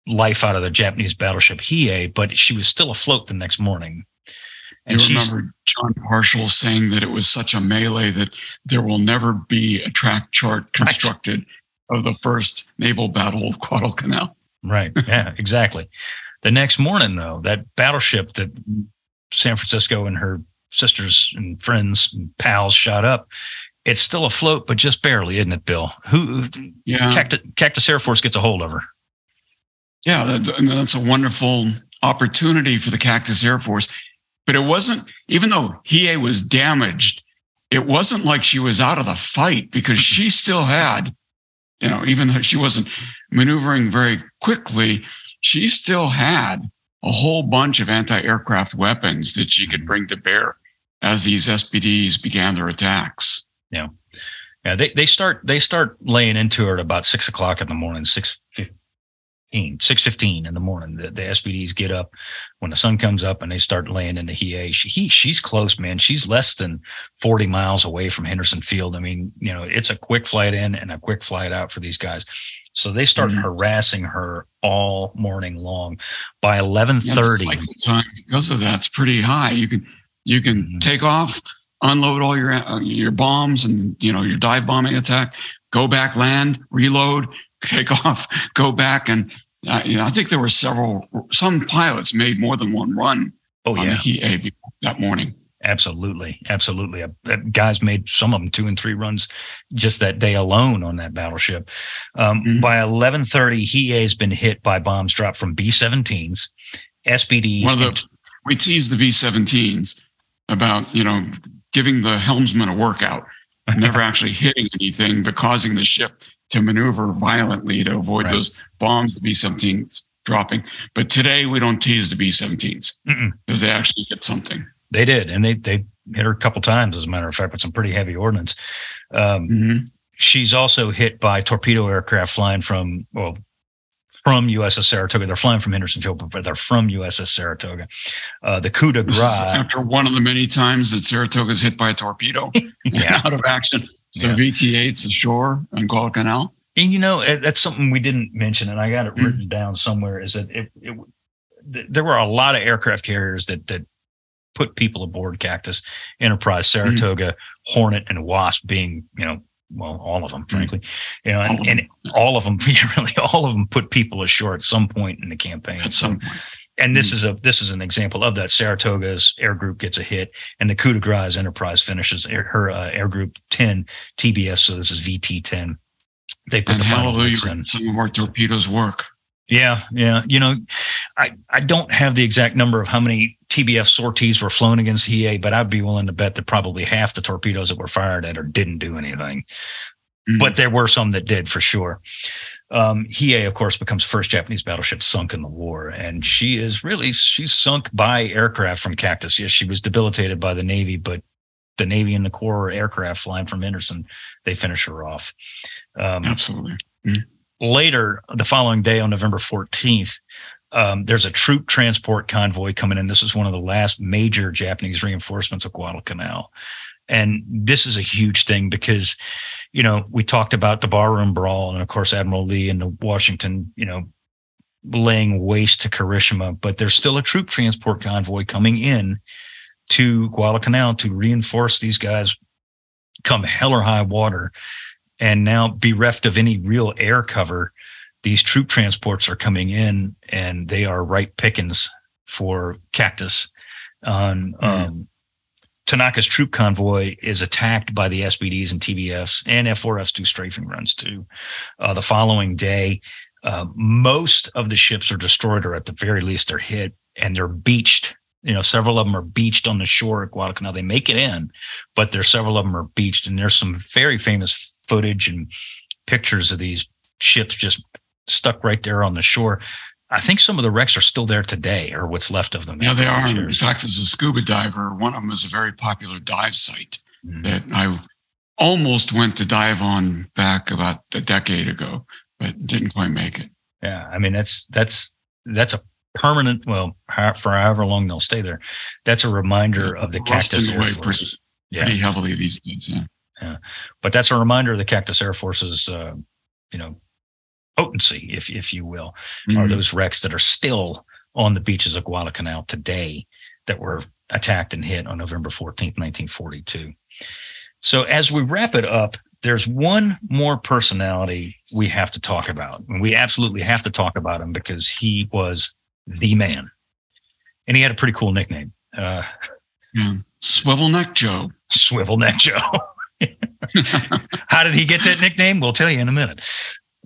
life out of the Japanese battleship Hiei, but she was still afloat the next morning. And you remember John Marshall saying that it was such a melee that there will never be a track chart constructed right. of the first naval battle of Guadalcanal. Right. Yeah, exactly. The next morning, though, that battleship that San Francisco and her sisters and friends and pals shot up, it's still afloat, but just barely, isn't it, Bill? Who? Yeah. Cactus, Cactus Air Force gets a hold of her. Yeah, that, that's a wonderful opportunity for the Cactus Air Force. But it wasn't, even though Hiei was damaged, it wasn't like she was out of the fight because she still had, you know, even though she wasn't maneuvering very quickly, she still had a whole bunch of anti aircraft weapons that she could mm-hmm. bring to bear as these SBDs began their attacks. Yeah. Yeah, they, they start they start laying into her at about six o'clock in the morning, six 6.15 in the morning. The, the SBDs get up when the sun comes up and they start laying into Hiei. She, he, she's close, man. She's less than 40 miles away from Henderson Field. I mean, you know, it's a quick flight in and a quick flight out for these guys. So they start mm-hmm. harassing her all morning long. By 11:30, time because of that, it's pretty high. You can you can mm-hmm. take off, unload all your uh, your bombs and you know your dive bombing attack, go back, land, reload, take off, go back, and uh, you know, I think there were several. Some pilots made more than one run. Oh yeah, Hiei that morning. Absolutely, absolutely. Uh, guys made some of them two and three runs just that day alone on that battleship. Um, mm-hmm. By eleven thirty, Hiei has been hit by bombs dropped from B-17s, SBDs. One of the, we teased the B-17s about you know giving the helmsman a workout, (laughs) never actually hitting anything, but causing the ship to maneuver violently to avoid right. those bombs, the B 17s dropping. But today we don't tease the B 17s because they actually hit something. They did. And they, they hit her a couple times, as a matter of fact, with some pretty heavy ordnance. Um, mm-hmm. She's also hit by torpedo aircraft flying from, well, from USS Saratoga. They're flying from Henderson Field, but they're from USS Saratoga. Uh, the coup de grace. After one of the many times that Saratoga is hit by a torpedo (laughs) yeah. (laughs) out of action, the yeah. VT8's ashore on Guadalcanal. And you know, that's something we didn't mention, and I got it mm. written down somewhere. Is that it, it, there were a lot of aircraft carriers that that put people aboard Cactus, Enterprise, mm. Saratoga, mm-hmm. Hornet, and Wasp being, you know, well, all of them, mm. frankly, mm-hmm. you know, and, all and all of them, (laughs) really, all of them put people ashore at some point in the campaign. At some point. And this mm. is a this is an example of that. Saratoga's air group gets a hit, and the coup de grace Enterprise finishes air, her uh, air group ten TBS. So this is VT ten. They put and the hallelujah, some of our torpedoes work. Yeah, yeah. You know, I, I don't have the exact number of how many TBF sorties were flown against Hiei, but I'd be willing to bet that probably half the torpedoes that were fired at her didn't do anything. Mm-hmm. But there were some that did for sure. Um, Hiei, of course, becomes first Japanese battleship sunk in the war, and she is really she's sunk by aircraft from Cactus. Yes, she was debilitated by the Navy, but the Navy and the Corps aircraft flying from Henderson, they finish her off. Um, Absolutely. Later, the following day on November 14th, um, there's a troop transport convoy coming in. This is one of the last major Japanese reinforcements of Guadalcanal. And this is a huge thing because, you know, we talked about the barroom brawl and, of course, Admiral Lee and the Washington, you know, laying waste to Kirishima, but there's still a troop transport convoy coming in to Guadalcanal to reinforce these guys come hell or high water and now bereft of any real air cover, these troop transports are coming in and they are ripe pickings for Cactus. On mm. um, Tanaka's troop convoy is attacked by the SBDs and TBFs, and F4Fs do strafing runs too. Uh, the following day, uh, most of the ships are destroyed, or at the very least, they're hit and they're beached. You know, several of them are beached on the shore at Guadalcanal. They make it in, but there's several of them are beached, and there's some very famous footage and pictures of these ships just stuck right there on the shore. I think some of the wrecks are still there today, or what's left of them. Yeah, they are. Years. In fact, as a scuba diver, one of them is a very popular dive site mm-hmm. that I almost went to dive on back about a decade ago, but didn't quite make it. Yeah, I mean that's that's that's a permanent. Well, for however long they'll stay there, that's a reminder yeah, of the Cactus Air Force. Pretty, yeah. pretty heavily these days. Yeah. Yeah. But that's a reminder of the Cactus Air Force's, uh, you know, potency, if if you will, mm-hmm. are those wrecks that are still on the beaches of Guadalcanal today that were attacked and hit on November 14th, 1942. So as we wrap it up, there's one more personality we have to talk about. And we absolutely have to talk about him because he was the man. And he had a pretty cool nickname. Uh, yeah. Swivel Neck Joe. Swivel Neck Joe. (laughs) How did he get that nickname? We'll tell you in a minute.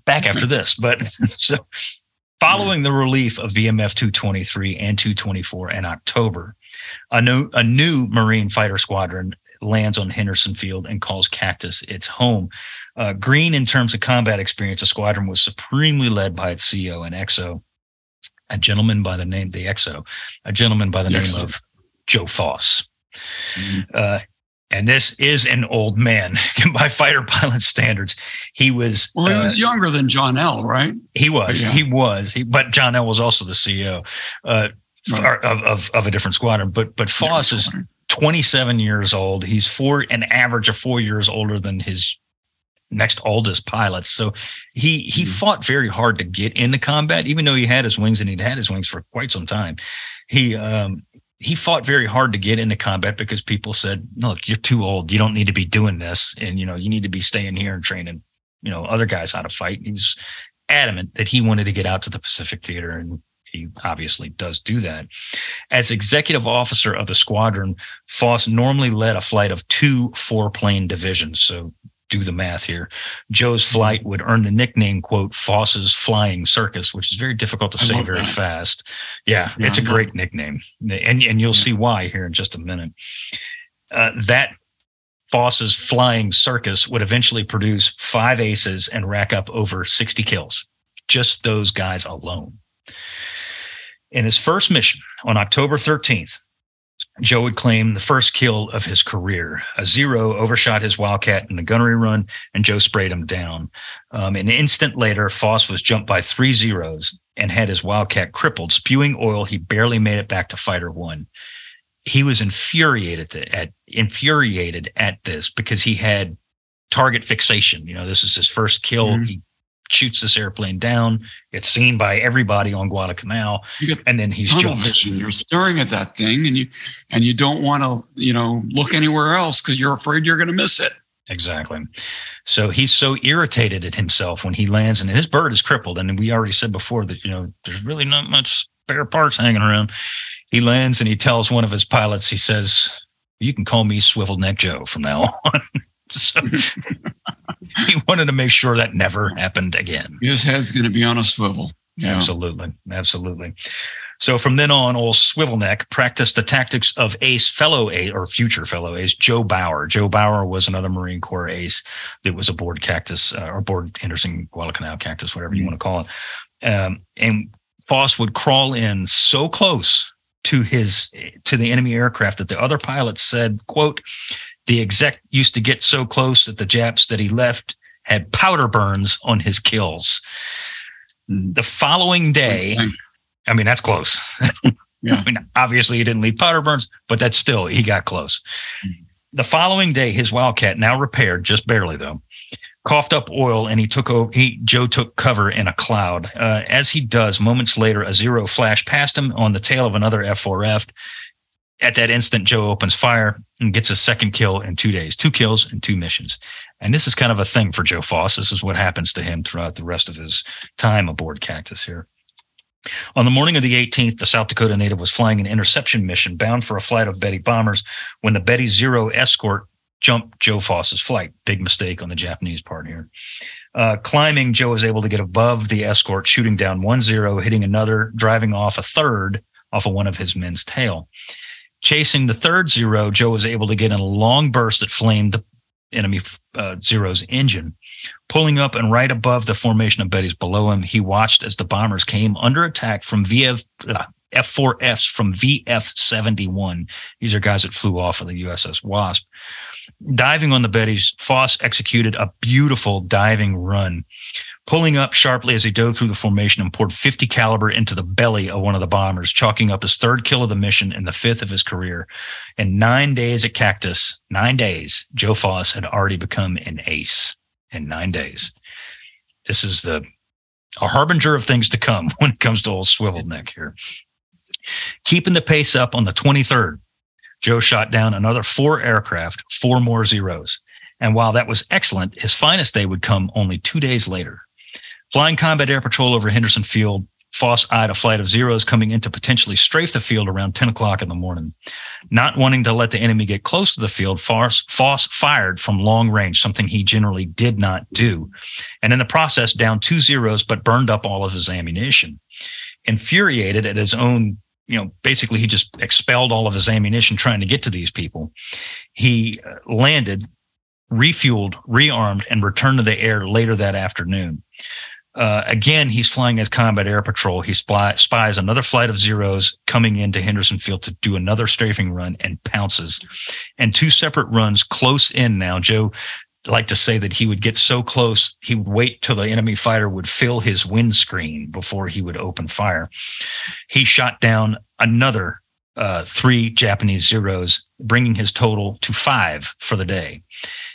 Back after this. But (laughs) so following the relief of VMF 223 and 224 in October, a new, a new Marine fighter squadron lands on Henderson Field and calls Cactus its home. Uh, green, in terms of combat experience, the squadron was supremely led by its CEO and XO, a gentleman by the name, the XO, a gentleman by the name of Joe Foss. Mm-hmm. Uh, and this is an old man (laughs) by fighter pilot standards. He was well, he was uh, younger than John L. Right? He was. Yeah. He was. He, but John L. was also the CEO uh, right. of, of, of a different squadron. But but Foss is 27 years old. He's four an average of four years older than his next oldest pilots. So he he mm-hmm. fought very hard to get into combat, even though he had his wings and he'd had his wings for quite some time. He um he fought very hard to get into combat because people said, "Look, you're too old. You don't need to be doing this, and you know you need to be staying here and training, you know, other guys how to fight." He's adamant that he wanted to get out to the Pacific Theater, and he obviously does do that. As executive officer of the squadron, Foss normally led a flight of two four plane divisions, so do the math here. Joe's mm-hmm. flight would earn the nickname, quote, Foss's Flying Circus, which is very difficult to say very that. fast. Yeah, yeah, it's a great nickname. And, and you'll yeah. see why here in just a minute. Uh, that Foss's Flying Circus would eventually produce five aces and rack up over 60 kills. Just those guys alone. In his first mission on October 13th, Joe would claim the first kill of his career. A zero overshot his Wildcat in the gunnery run, and Joe sprayed him down. Um, an instant later, Foss was jumped by three zeros and had his Wildcat crippled, spewing oil. He barely made it back to fighter one. He was infuriated at infuriated at this because he had target fixation. You know, this is his first kill. Mm-hmm. He shoots this airplane down. It's seen by everybody on Guadalcanal, and then he's jumped. vision. You're staring at that thing, and you and you don't want to, you know, look anywhere else because you're afraid you're going to miss it. Exactly. So he's so irritated at himself when he lands, and his bird is crippled. And we already said before that you know there's really not much spare parts hanging around. He lands and he tells one of his pilots, he says, "You can call me Swivel Neck Joe from now on." (laughs) so (laughs) he wanted to make sure that never happened again. His head's going to be on a swivel. Yeah. Absolutely. Absolutely. So from then on, old Swivelneck practiced the tactics of ace fellow ace or future fellow ace Joe Bauer. Joe Bauer was another Marine Corps ace that was aboard Cactus uh, or aboard Henderson Guadalcanal Cactus, whatever you mm-hmm. want to call it. Um, and Foss would crawl in so close to his to the enemy aircraft that the other pilots said, "quote The exec used to get so close that the Japs that he left had powder burns on his kills." The following day, I mean, that's close. (laughs) Yeah. I mean, obviously he didn't leave powder burns, but that's still, he got close. Mm-hmm. The following day, his Wildcat, now repaired, just barely though, coughed up oil and he took over, he, Joe took cover in a cloud. Uh, as he does, moments later, a zero flashed past him on the tail of another F4F. At that instant, Joe opens fire and gets a second kill in two days, two kills and two missions. And this is kind of a thing for Joe Foss. This is what happens to him throughout the rest of his time aboard Cactus here. On the morning of the 18th, the South Dakota native was flying an interception mission bound for a flight of Betty bombers when the Betty Zero escort jumped Joe Foss's flight. Big mistake on the Japanese part here. Uh, climbing, Joe was able to get above the escort, shooting down one zero, hitting another, driving off a third off of one of his men's tail. Chasing the third zero, Joe was able to get in a long burst that flamed the enemy uh, Zero's engine. Pulling up and right above the formation of Betty's below him, he watched as the bombers came under attack from VF, uh, F4Fs from VF 71. These are guys that flew off of the USS Wasp. Diving on the Bettys, Foss executed a beautiful diving run pulling up sharply as he dove through the formation and poured 50 caliber into the belly of one of the bombers, chalking up his third kill of the mission and the fifth of his career. In nine days at Cactus, nine days, Joe Foss had already become an ace in nine days. This is the a harbinger of things to come (laughs) when it comes to old swivel neck here. Keeping the pace up on the 23rd, Joe shot down another four aircraft, four more zeros. And while that was excellent, his finest day would come only two days later. Flying combat air patrol over Henderson Field, Foss eyed a flight of zeros coming in to potentially strafe the field around 10 o'clock in the morning. Not wanting to let the enemy get close to the field, Foss, Foss fired from long range, something he generally did not do. And in the process, downed two zeros, but burned up all of his ammunition. Infuriated at his own, you know, basically he just expelled all of his ammunition trying to get to these people. He uh, landed, refueled, rearmed, and returned to the air later that afternoon. Uh, again, he's flying as combat air patrol. He spy, spies another flight of zeros coming into Henderson Field to do another strafing run and pounces. And two separate runs close in now. Joe liked to say that he would get so close, he would wait till the enemy fighter would fill his windscreen before he would open fire. He shot down another uh, three Japanese zeros, bringing his total to five for the day.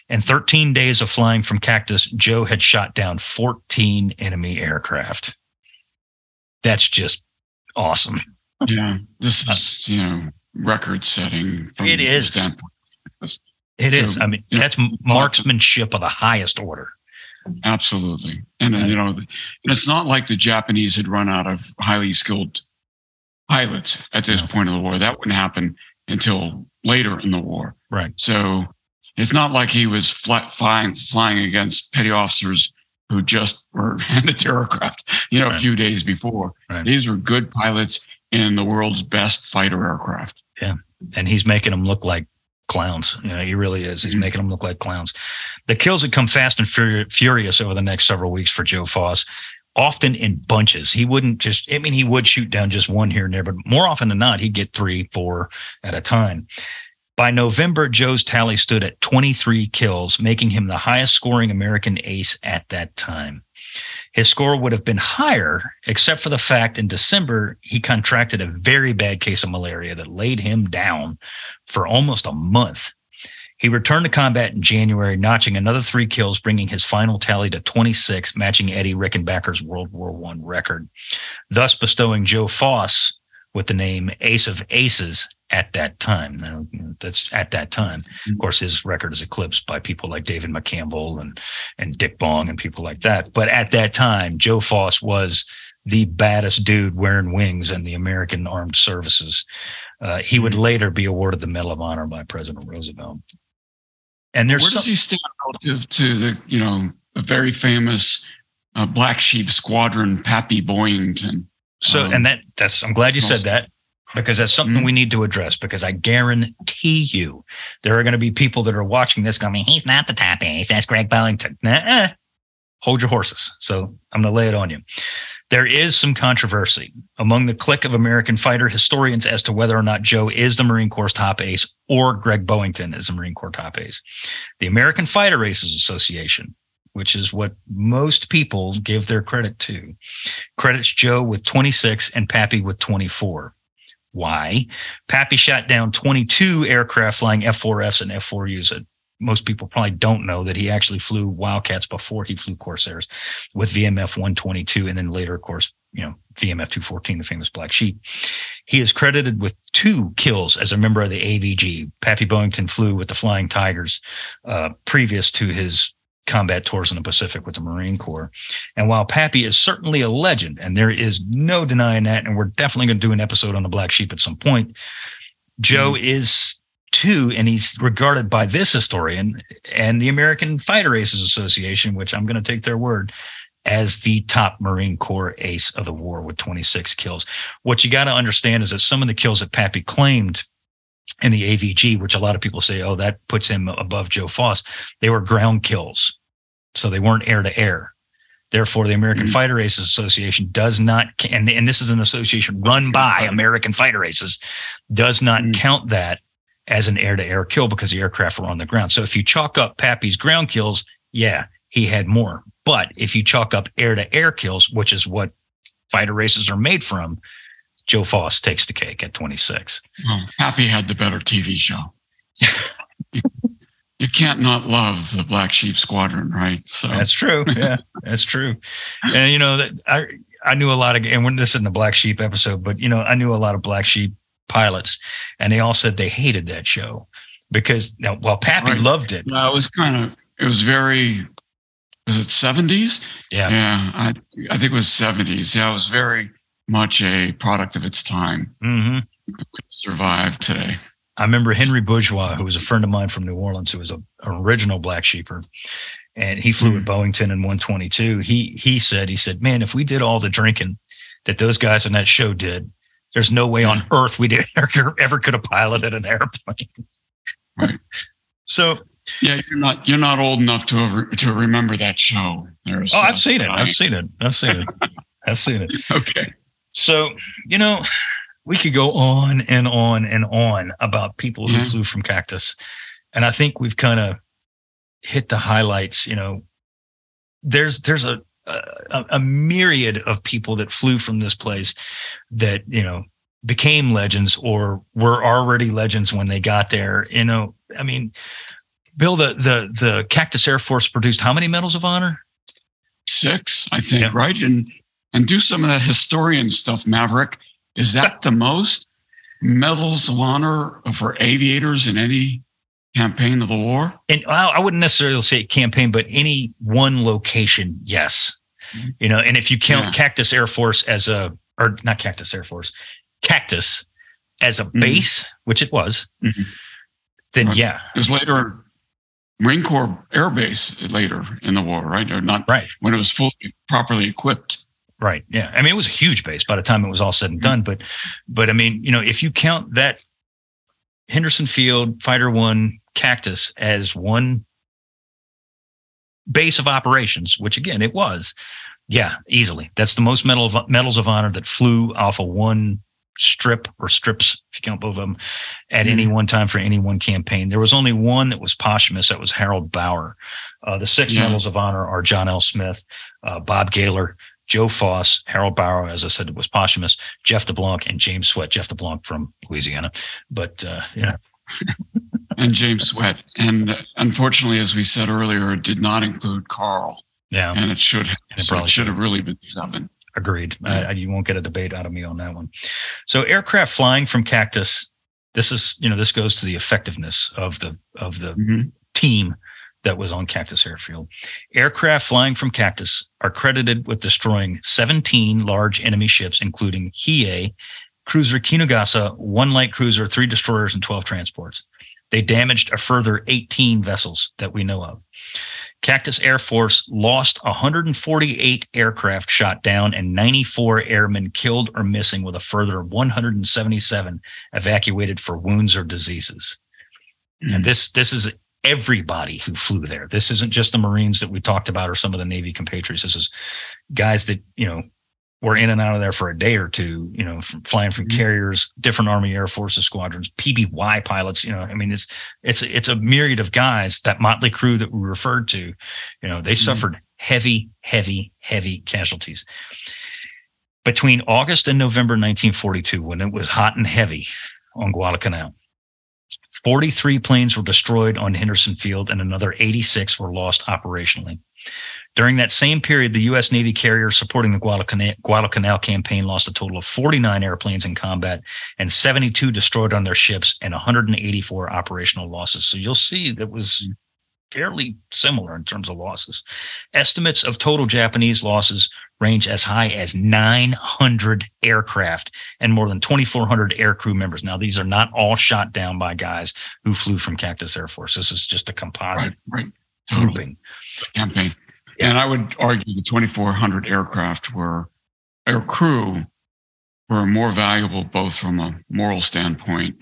In 13 days of flying from Cactus, Joe had shot down 14 enemy aircraft. That's just awesome. Yeah, this is uh, you know record setting. It is. It so, is. I mean, that's marksmanship of the highest order. Absolutely, and uh, right. you know, and it's not like the Japanese had run out of highly skilled pilots at this yeah. point of the war. That wouldn't happen until later in the war. Right. So it's not like he was flying, flying against petty officers who just were (laughs) handed their aircraft, you know, right. a few days before. Right. These were good pilots in the world's best fighter aircraft. Yeah. And he's making them look like clowns. You know, he really is. He's mm-hmm. making them look like clowns. The kills had come fast and furious over the next several weeks for Joe Foss, often in bunches. He wouldn't just, I mean, he would shoot down just one here and there, but more often than not, he'd get three, four at a time. By November, Joe's tally stood at 23 kills, making him the highest scoring American ace at that time. His score would have been higher, except for the fact in December he contracted a very bad case of malaria that laid him down for almost a month. He returned to combat in January, notching another three kills, bringing his final tally to 26, matching Eddie Rickenbacker's World War I record, thus bestowing Joe Foss with the name Ace of Aces at that time. Now, that's at that time. Mm-hmm. Of course, his record is eclipsed by people like David McCampbell and and Dick Bong and people like that. But at that time, Joe Foss was the baddest dude wearing wings in the American Armed Services. Uh, he would mm-hmm. later be awarded the Medal of Honor by President Roosevelt. And there's where does some, he stand relative to the you know a very famous uh, Black Sheep Squadron, Pappy Boyington? So, um, and that that's I'm glad you said that because that's something mm-hmm. we need to address because I guarantee you there are going to be people that are watching this going, he's not the top ace. That's Greg Boyington. Nah, hold your horses. So I'm going to lay it on you. There is some controversy among the clique of American fighter historians as to whether or not Joe is the Marine Corps top ace or Greg Boyington is the Marine Corps top ace. The American Fighter Aces Association, which is what most people give their credit to, credits Joe with 26 and Pappy with 24. Why? Pappy shot down 22 aircraft flying F4Fs and F4Us most people probably don't know that he actually flew Wildcats before he flew Corsairs with VMF 122, and then later, of course, you know, VMF 214, the famous Black Sheep. He is credited with two kills as a member of the AVG. Pappy Boyington flew with the Flying Tigers uh, previous to his combat tours in the Pacific with the Marine Corps. And while Pappy is certainly a legend, and there is no denying that, and we're definitely going to do an episode on the Black Sheep at some point, Joe mm. is too, and he's regarded by this historian and the American Fighter Aces Association, which I'm going to take their word, as the top Marine Corps ace of the war with 26 kills. What you got to understand is that some of the kills that Pappy claimed in the AVG, which a lot of people say, oh, that puts him above Joe Foss, they were ground kills. So they weren't air to air. Therefore, the American mm-hmm. Fighter Aces Association does not, and, and this is an association run by American Fighter Aces, does not mm-hmm. count that as an air to air kill because the aircraft were on the ground. So if you chalk up Pappy's ground kills, yeah, he had more. But if you chalk up air to air kills, which is what fighter races are made from, Joe Foss takes the cake at 26. Well, Pappy had the better TV show. you, (laughs) you can't not love the Black Sheep Squadron, right? So that's true. (laughs) Yeah, that's true. And you know that I I knew a lot of and when this isn't the Black Sheep episode, but you know I knew a lot of Black Sheep pilots, and they all said they hated that show because now while Pappy right. loved it. Yeah, it was kind of it was very was it 70s? Yeah. Yeah. I I think it was 70s. Yeah, it was very much a product of its time. Mm-hmm. Survived today. I remember Henry Bourgeois, who was a friend of mine from New Orleans, who was a, an original black sheeper, and he flew mm. with Boyington in 122. He he said, he said, man, if we did all the drinking that those guys in that show did, there's no way on earth we (laughs) ever, ever could have piloted an airplane. right. (laughs) So yeah, you're not you're not old enough to to remember that show. There's, oh, I've uh, seen it. I've seen it. I've seen it. (laughs) I've seen it. Okay. So you know, we could go on and on and on about people who yeah. flew from Cactus, and I think we've kind of hit the highlights. You know, there's there's a a, a myriad of people that flew from this place that you know became legends or were already legends when they got there. You know, I mean, Bill, the the the Cactus Air Force produced how many medals of honor? Six, I think, yeah. right? And and do some of that historian stuff, Maverick. Is that the most medals of honor for aviators in any campaign of the war? And I wouldn't necessarily say campaign, but any one location, yes. Mm-hmm. You know, and if you count yeah. Cactus Air Force as a, or not Cactus Air Force, Cactus as a mm-hmm. base, which it was, mm-hmm. then right. yeah. It was later Marine Corps Air Base later in the war, right? Or not right when it was fully properly equipped. Right. Yeah. I mean, it was a huge base by the time it was all said and done. But, but I mean, you know, if you count that Henderson Field Fighter One Cactus as one base of operations, which again it was, yeah, easily. That's the most medal of, medals of honor that flew off of one strip or strips, if you count both of them, at mm any one time for any one campaign. There was only one that was posthumous. That was Harold Bauer. Uh, the six yeah. medals of honor are John L. Smith, uh, Bob Galer, Joe Foss, Harold Bauer, as I said, it was posthumous, Jeff DeBlanc, and James Swett. Jeff DeBlanc from Louisiana, but uh, know (laughs) and James Swett. And unfortunately, as we said earlier, it did not include Carl. Yeah. And it should have. It, so it should have really been seven. Agreed. Yeah. Uh, you won't get a debate out of me on that one. So aircraft flying from Cactus, this is, you know, this goes to the effectiveness of the of the mm-hmm. team that was on Cactus Airfield. Aircraft flying from Cactus are credited with destroying 17 large enemy ships, including Hiei, cruiser Kinugasa, one light cruiser, three destroyers, and 12 transports. They damaged a further 18 vessels that we know of. Cactus Air Force lost 148 aircraft shot down and 94 airmen killed or missing, with a further 177 evacuated for wounds or diseases. Mm-hmm. And this this is everybody who flew there. This isn't just the Marines that we talked about or some of the Navy compatriots. This is guys that you know were in and out of there for a day or two, you know, from flying from mm-hmm. carriers, different Army Air Forces squadrons, PBY pilots, you know, I mean, it's, it's, it's a myriad of guys, that motley crew that we referred to, you know, they mm-hmm. suffered heavy, heavy, heavy casualties. Between August and November 1942, when it was hot and heavy on Guadalcanal, 43 planes were destroyed on Henderson Field and another 86 were lost operationally. During that same period, the U.S. Navy carrier supporting the Guadalcanal, Guadalcanal campaign lost a total of 49 airplanes in combat and 72 destroyed on their ships and 184 operational losses. So you'll see that was fairly similar in terms of losses. Estimates of total Japanese losses range as high as 900 aircraft and more than 2,400 air crew members. Now, these are not all shot down by guys who flew from Cactus Air Force. This is just a composite right, right. grouping. Campaign. And I would argue the 2,400 aircraft were, air crew were more valuable both from a moral standpoint,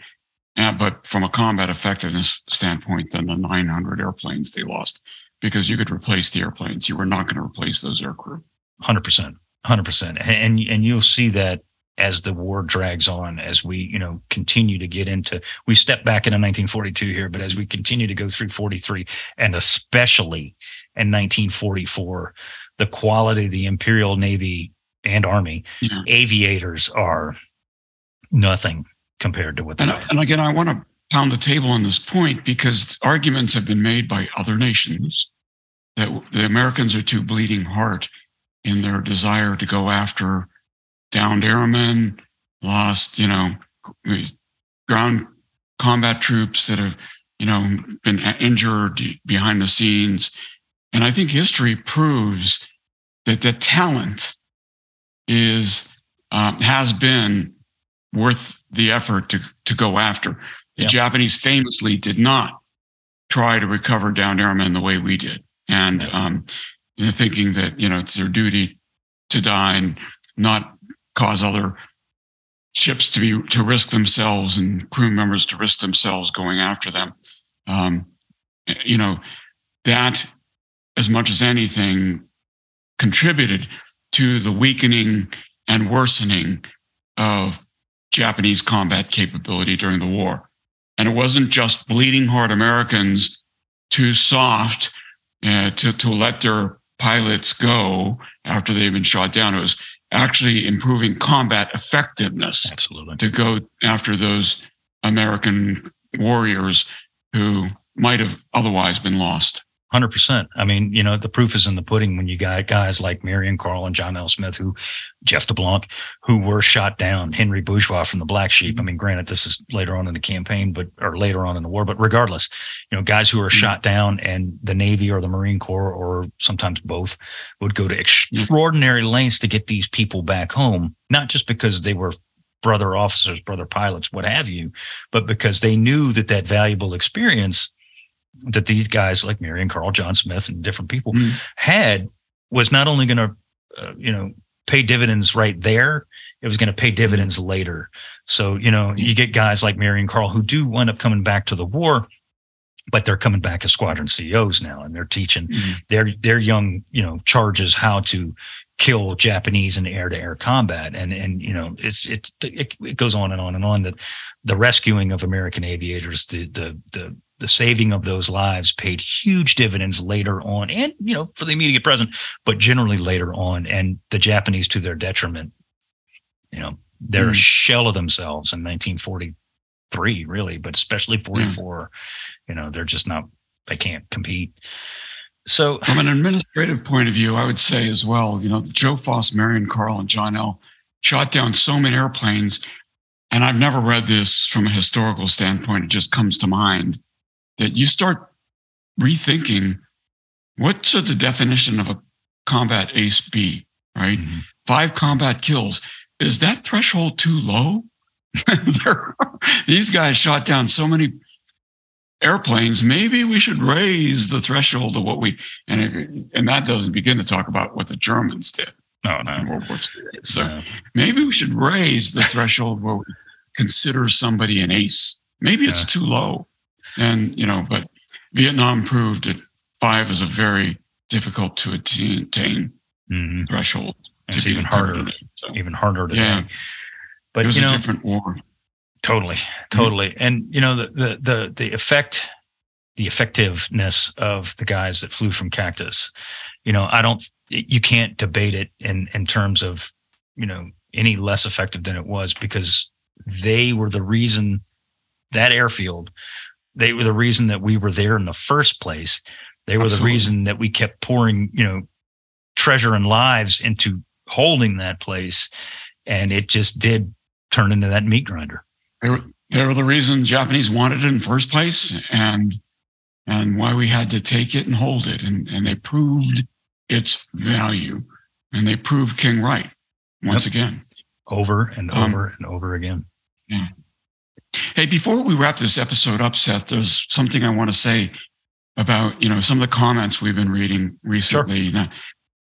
and, but from a combat effectiveness standpoint than the 900 airplanes they lost because you could replace the airplanes. You were not going to replace those air crew. 100%. 100%. And, and you'll see that as the war drags on, as we, you know, continue to get into, we step back into 1942 here, but as we continue to go through 43 and especially in 1944, the quality of the Imperial Navy and Army yeah. aviators are nothing compared to what they and, and again, I want to pound the table on this point because arguments have been made by other nations that the Americans are too bleeding heart in their desire to go after downed airmen, lost, you know, ground combat troops that have, you know, been injured behind the scenes. And I think history proves that the talent is uh, has been worth the effort to to go after. The yeah. Japanese famously did not try to recover downed airmen the way we did, and um, thinking that you know it's their duty to die and not cause other ships to be to risk themselves and crew members to risk themselves going after them. Um, you know that as much as anything contributed to the weakening and worsening of Japanese combat capability during the war. And it wasn't just bleeding heart Americans too soft uh, to, to let their pilots go after they've been shot down. It was actually improving combat effectiveness. Absolutely. To go after those American warriors who might have otherwise been lost. Hundred percent. I mean, you know, the proof is in the pudding when you got guys like Marion Carl and John L. Smith, who Jeff DeBlanc, who were shot down. Henry Bourgeois from the Black Sheep. I mean, granted, this is later on in the campaign, but or later on in the war. But regardless, you know, guys who are mm-hmm. shot down, and the Navy or the Marine Corps or sometimes both would go to extraordinary lengths to get these people back home, not just because they were brother officers, brother pilots, what have you, but because they knew that that valuable experience that these guys like Marion Carl, John Smith, and different people mm. had was not only going to, uh, you know, pay dividends right there, it was going to pay dividends later. So, you know, you get guys like Marion Carl who do wind up coming back to the war, but they're coming back as squadron CEOs now, and they're teaching mm their their young, you know, charges how to kill Japanese in air to air combat. And, and, you know, it's, it, it, it, goes on and on and on that the rescuing of American aviators, the, the, the, the saving of those lives paid huge dividends later on and you know for the immediate present but generally later on and the japanese to their detriment you know they're mm. a shell of themselves in 1943 really, but especially 44, yeah. you know, they're just not, they can't compete. So from an administrative point of view, I would say as well, you know, Joe Foss, Marion Carl, and John L. shot down so many airplanes. And I've never read this from a historical standpoint. It just comes to mind that you start rethinking what should the definition of a combat ace be, right? Mm-hmm. Five combat kills. Is that threshold too low? (laughs) these guys shot down so many airplanes. Maybe we should raise the threshold of what we and it, and that doesn't begin to talk about what the Germans did. No, no. World War II. So no. maybe we should raise the threshold where we consider somebody an ace. Maybe it's too low. And you know, but Vietnam proved that five is a very difficult to attain mm-hmm. threshold. It's even harder, so, even harder today. Yeah. But it was you know, a different war. Totally, totally. Mm-hmm. And you know the the the the effect, the effectiveness of the guys that flew from Cactus. You know, I don't. You can't debate it in in terms of you know any less effective than it was because they were the reason that airfield. They were the reason that we were there in the first place. They were Absolutely. the reason that we kept pouring, you know, treasure and lives into holding that place. And it just did turn into that meat grinder. They were, they were the reason Japanese wanted it in first place and and why we had to take it and hold it. And, and they proved its value. And they proved King right once yep. again. Over and um, over um, and over again. Yeah. Hey, before we wrap this episode up, Seth, there's something I want to say about you know some of the comments we've been reading recently. Sure. Now,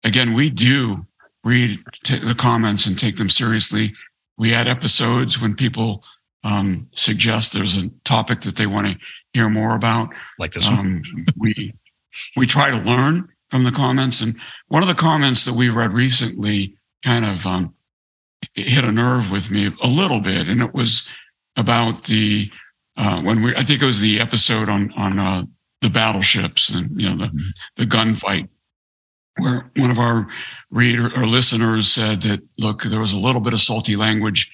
again, we do read the comments and take them seriously. We add episodes when people um, suggest there's a topic that they want to hear more about, like this um, we we try to learn from the comments, and one of the comments that we read recently kind of um, hit a nerve with me a little bit, and it was about the uh, when we I think it was the episode on on uh, the battleships and you know the mm-hmm. the gunfight where one of our reader or listeners said that look there was a little bit of salty language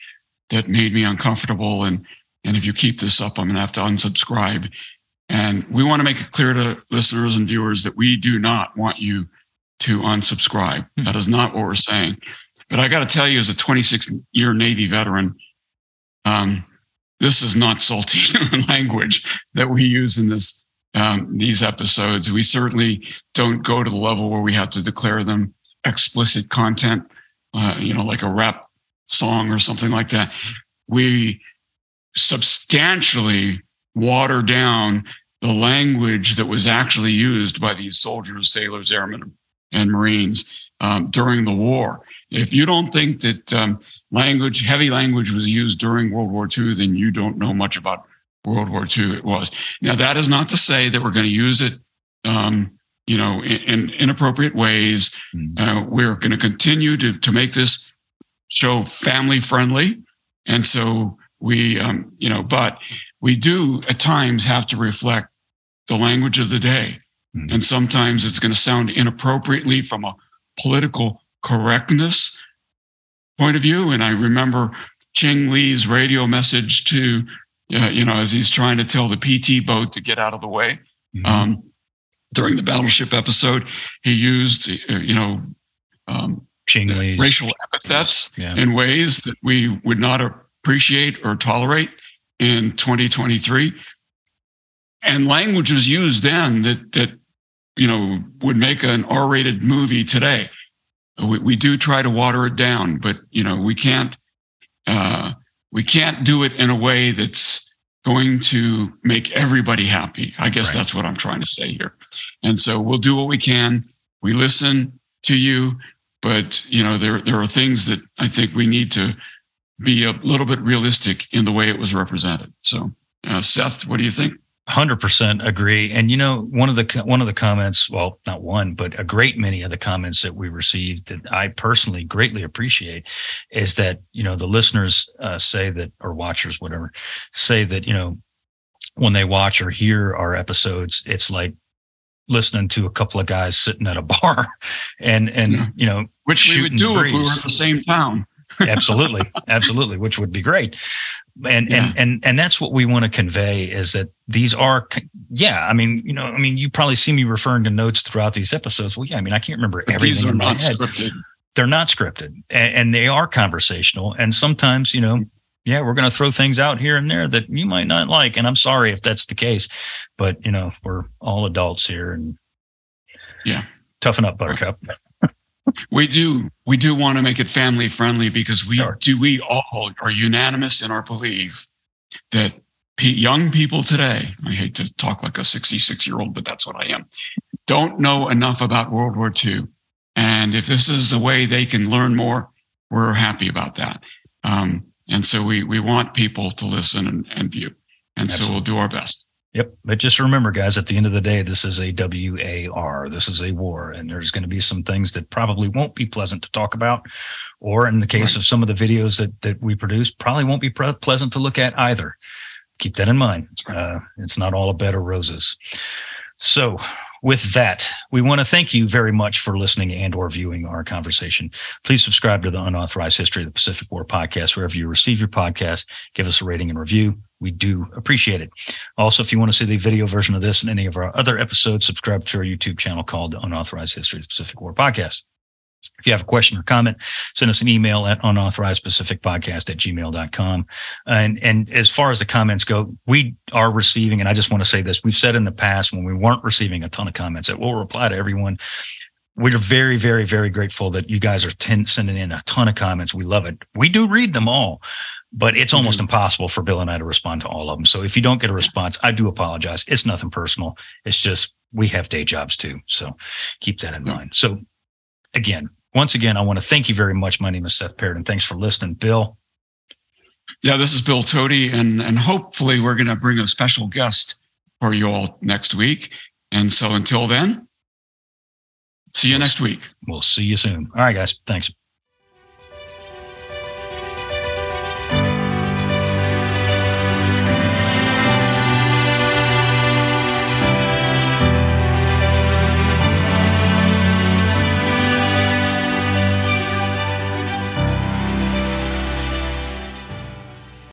that made me uncomfortable and and if you keep this up i'm going to have to unsubscribe and we want to make it clear to listeners and viewers that we do not want you to unsubscribe mm-hmm. that is not what we're saying but i got to tell you as a 26 year navy veteran um, this is not salty (laughs) language that we use in this um, these episodes. We certainly don't go to the level where we have to declare them explicit content, uh, you know, like a rap song or something like that. We substantially water down the language that was actually used by these soldiers, sailors, airmen, and Marines um, during the war. If you don't think that um, language, heavy language was used during World War II, then you don't know much about World War II it was. Now, that is not to say that we're going to use it, um, you know, in, in inappropriate ways. Mm-hmm. Uh, we're going to continue to, to make this show family friendly. And so we, um, you know, but we do at times have to reflect the language of the day. Mm-hmm. And sometimes it's going to sound inappropriately from a political correctness point of view. And I remember Ching Lee's radio message to yeah, you know, as he's trying to tell the PT boat to get out of the way. Mm-hmm. Um, during the battleship episode, he used, uh, you know, um, racial epithets yeah. in ways that we would not appreciate or tolerate in 2023. And language was used then that that you know would make an R-rated movie today. We, we do try to water it down, but you know we can't. Uh, we can't do it in a way that's going to make everybody happy. I guess right. that's what I'm trying to say here. And so we'll do what we can. We listen to you, but you know there there are things that I think we need to be a little bit realistic in the way it was represented. So, uh, Seth, what do you think? 100% agree. And you know one of the one of the comments well not one but a great many of the comments that we received that i personally greatly appreciate is that you know the listeners uh, say that or watchers whatever say that you know when they watch or hear our episodes it's like listening to a couple of guys sitting at a (laughs) bar and and yeah. you know which we would do breeze. if we were in the same town. (laughs) Absolutely. Absolutely. Which would be great and yeah. and and and that's what we want to convey is that these are yeah i mean you know i mean you probably see me referring to notes throughout these episodes. Well yeah i mean i can't remember but everything in my head. scripted. they're not scripted and, and, they are conversational and sometimes you know yeah we're going to throw things out here and there that you might not like and i'm sorry if that's the case but you know we're all adults here and yeah. toughen up buttercup we do we do want to make it family friendly because we sure. do we all are unanimous in our belief that young people today i hate to talk like a 66 year old but that's what i am don't know enough about world war ii and if this is a way they can learn more we're happy about that um, and so we we want people to listen and, and view and Absolutely. so we'll do our best Yep. But just remember, guys, at the end of the day, this is a WAR. This is a war. And there's going to be some things that probably won't be pleasant to talk about. Or in the case right. of some of the videos that, that we produce, probably won't be pre- pleasant to look at either. Keep that in mind. Right. Uh, it's not all a bed of roses. So with that, we want to thank you very much for listening and or viewing our conversation. Please subscribe to the Unauthorized History of the Pacific War podcast, wherever you receive your podcast. Give us a rating and review. We do appreciate it. Also, if you want to see the video version of this and any of our other episodes, subscribe to our YouTube channel called the Unauthorized History of the Pacific War podcast. If you have a question or comment, send us an email at unauthorizedpacificpodcast at gmail.com. And, and as far as the comments go, we are receiving, and I just want to say this, we've said in the past when we weren't receiving a ton of comments that we'll reply to everyone. We're very, very, very grateful that you guys are ten, sending in a ton of comments. We love it. We do read them all, but it's almost mm-hmm. impossible for Bill and I to respond to all of them. So if you don't get a response, I do apologize. It's nothing personal. It's just we have day jobs too. So keep that in yeah. mind. So again, once again, I want to thank you very much. My name is Seth Paridon, and thanks for listening. Bill. Yeah, this is Bill Toti, and, and hopefully we're going to bring a special guest for you all next week. And so until then, see you next week. We'll see you soon. All right, guys. Thanks.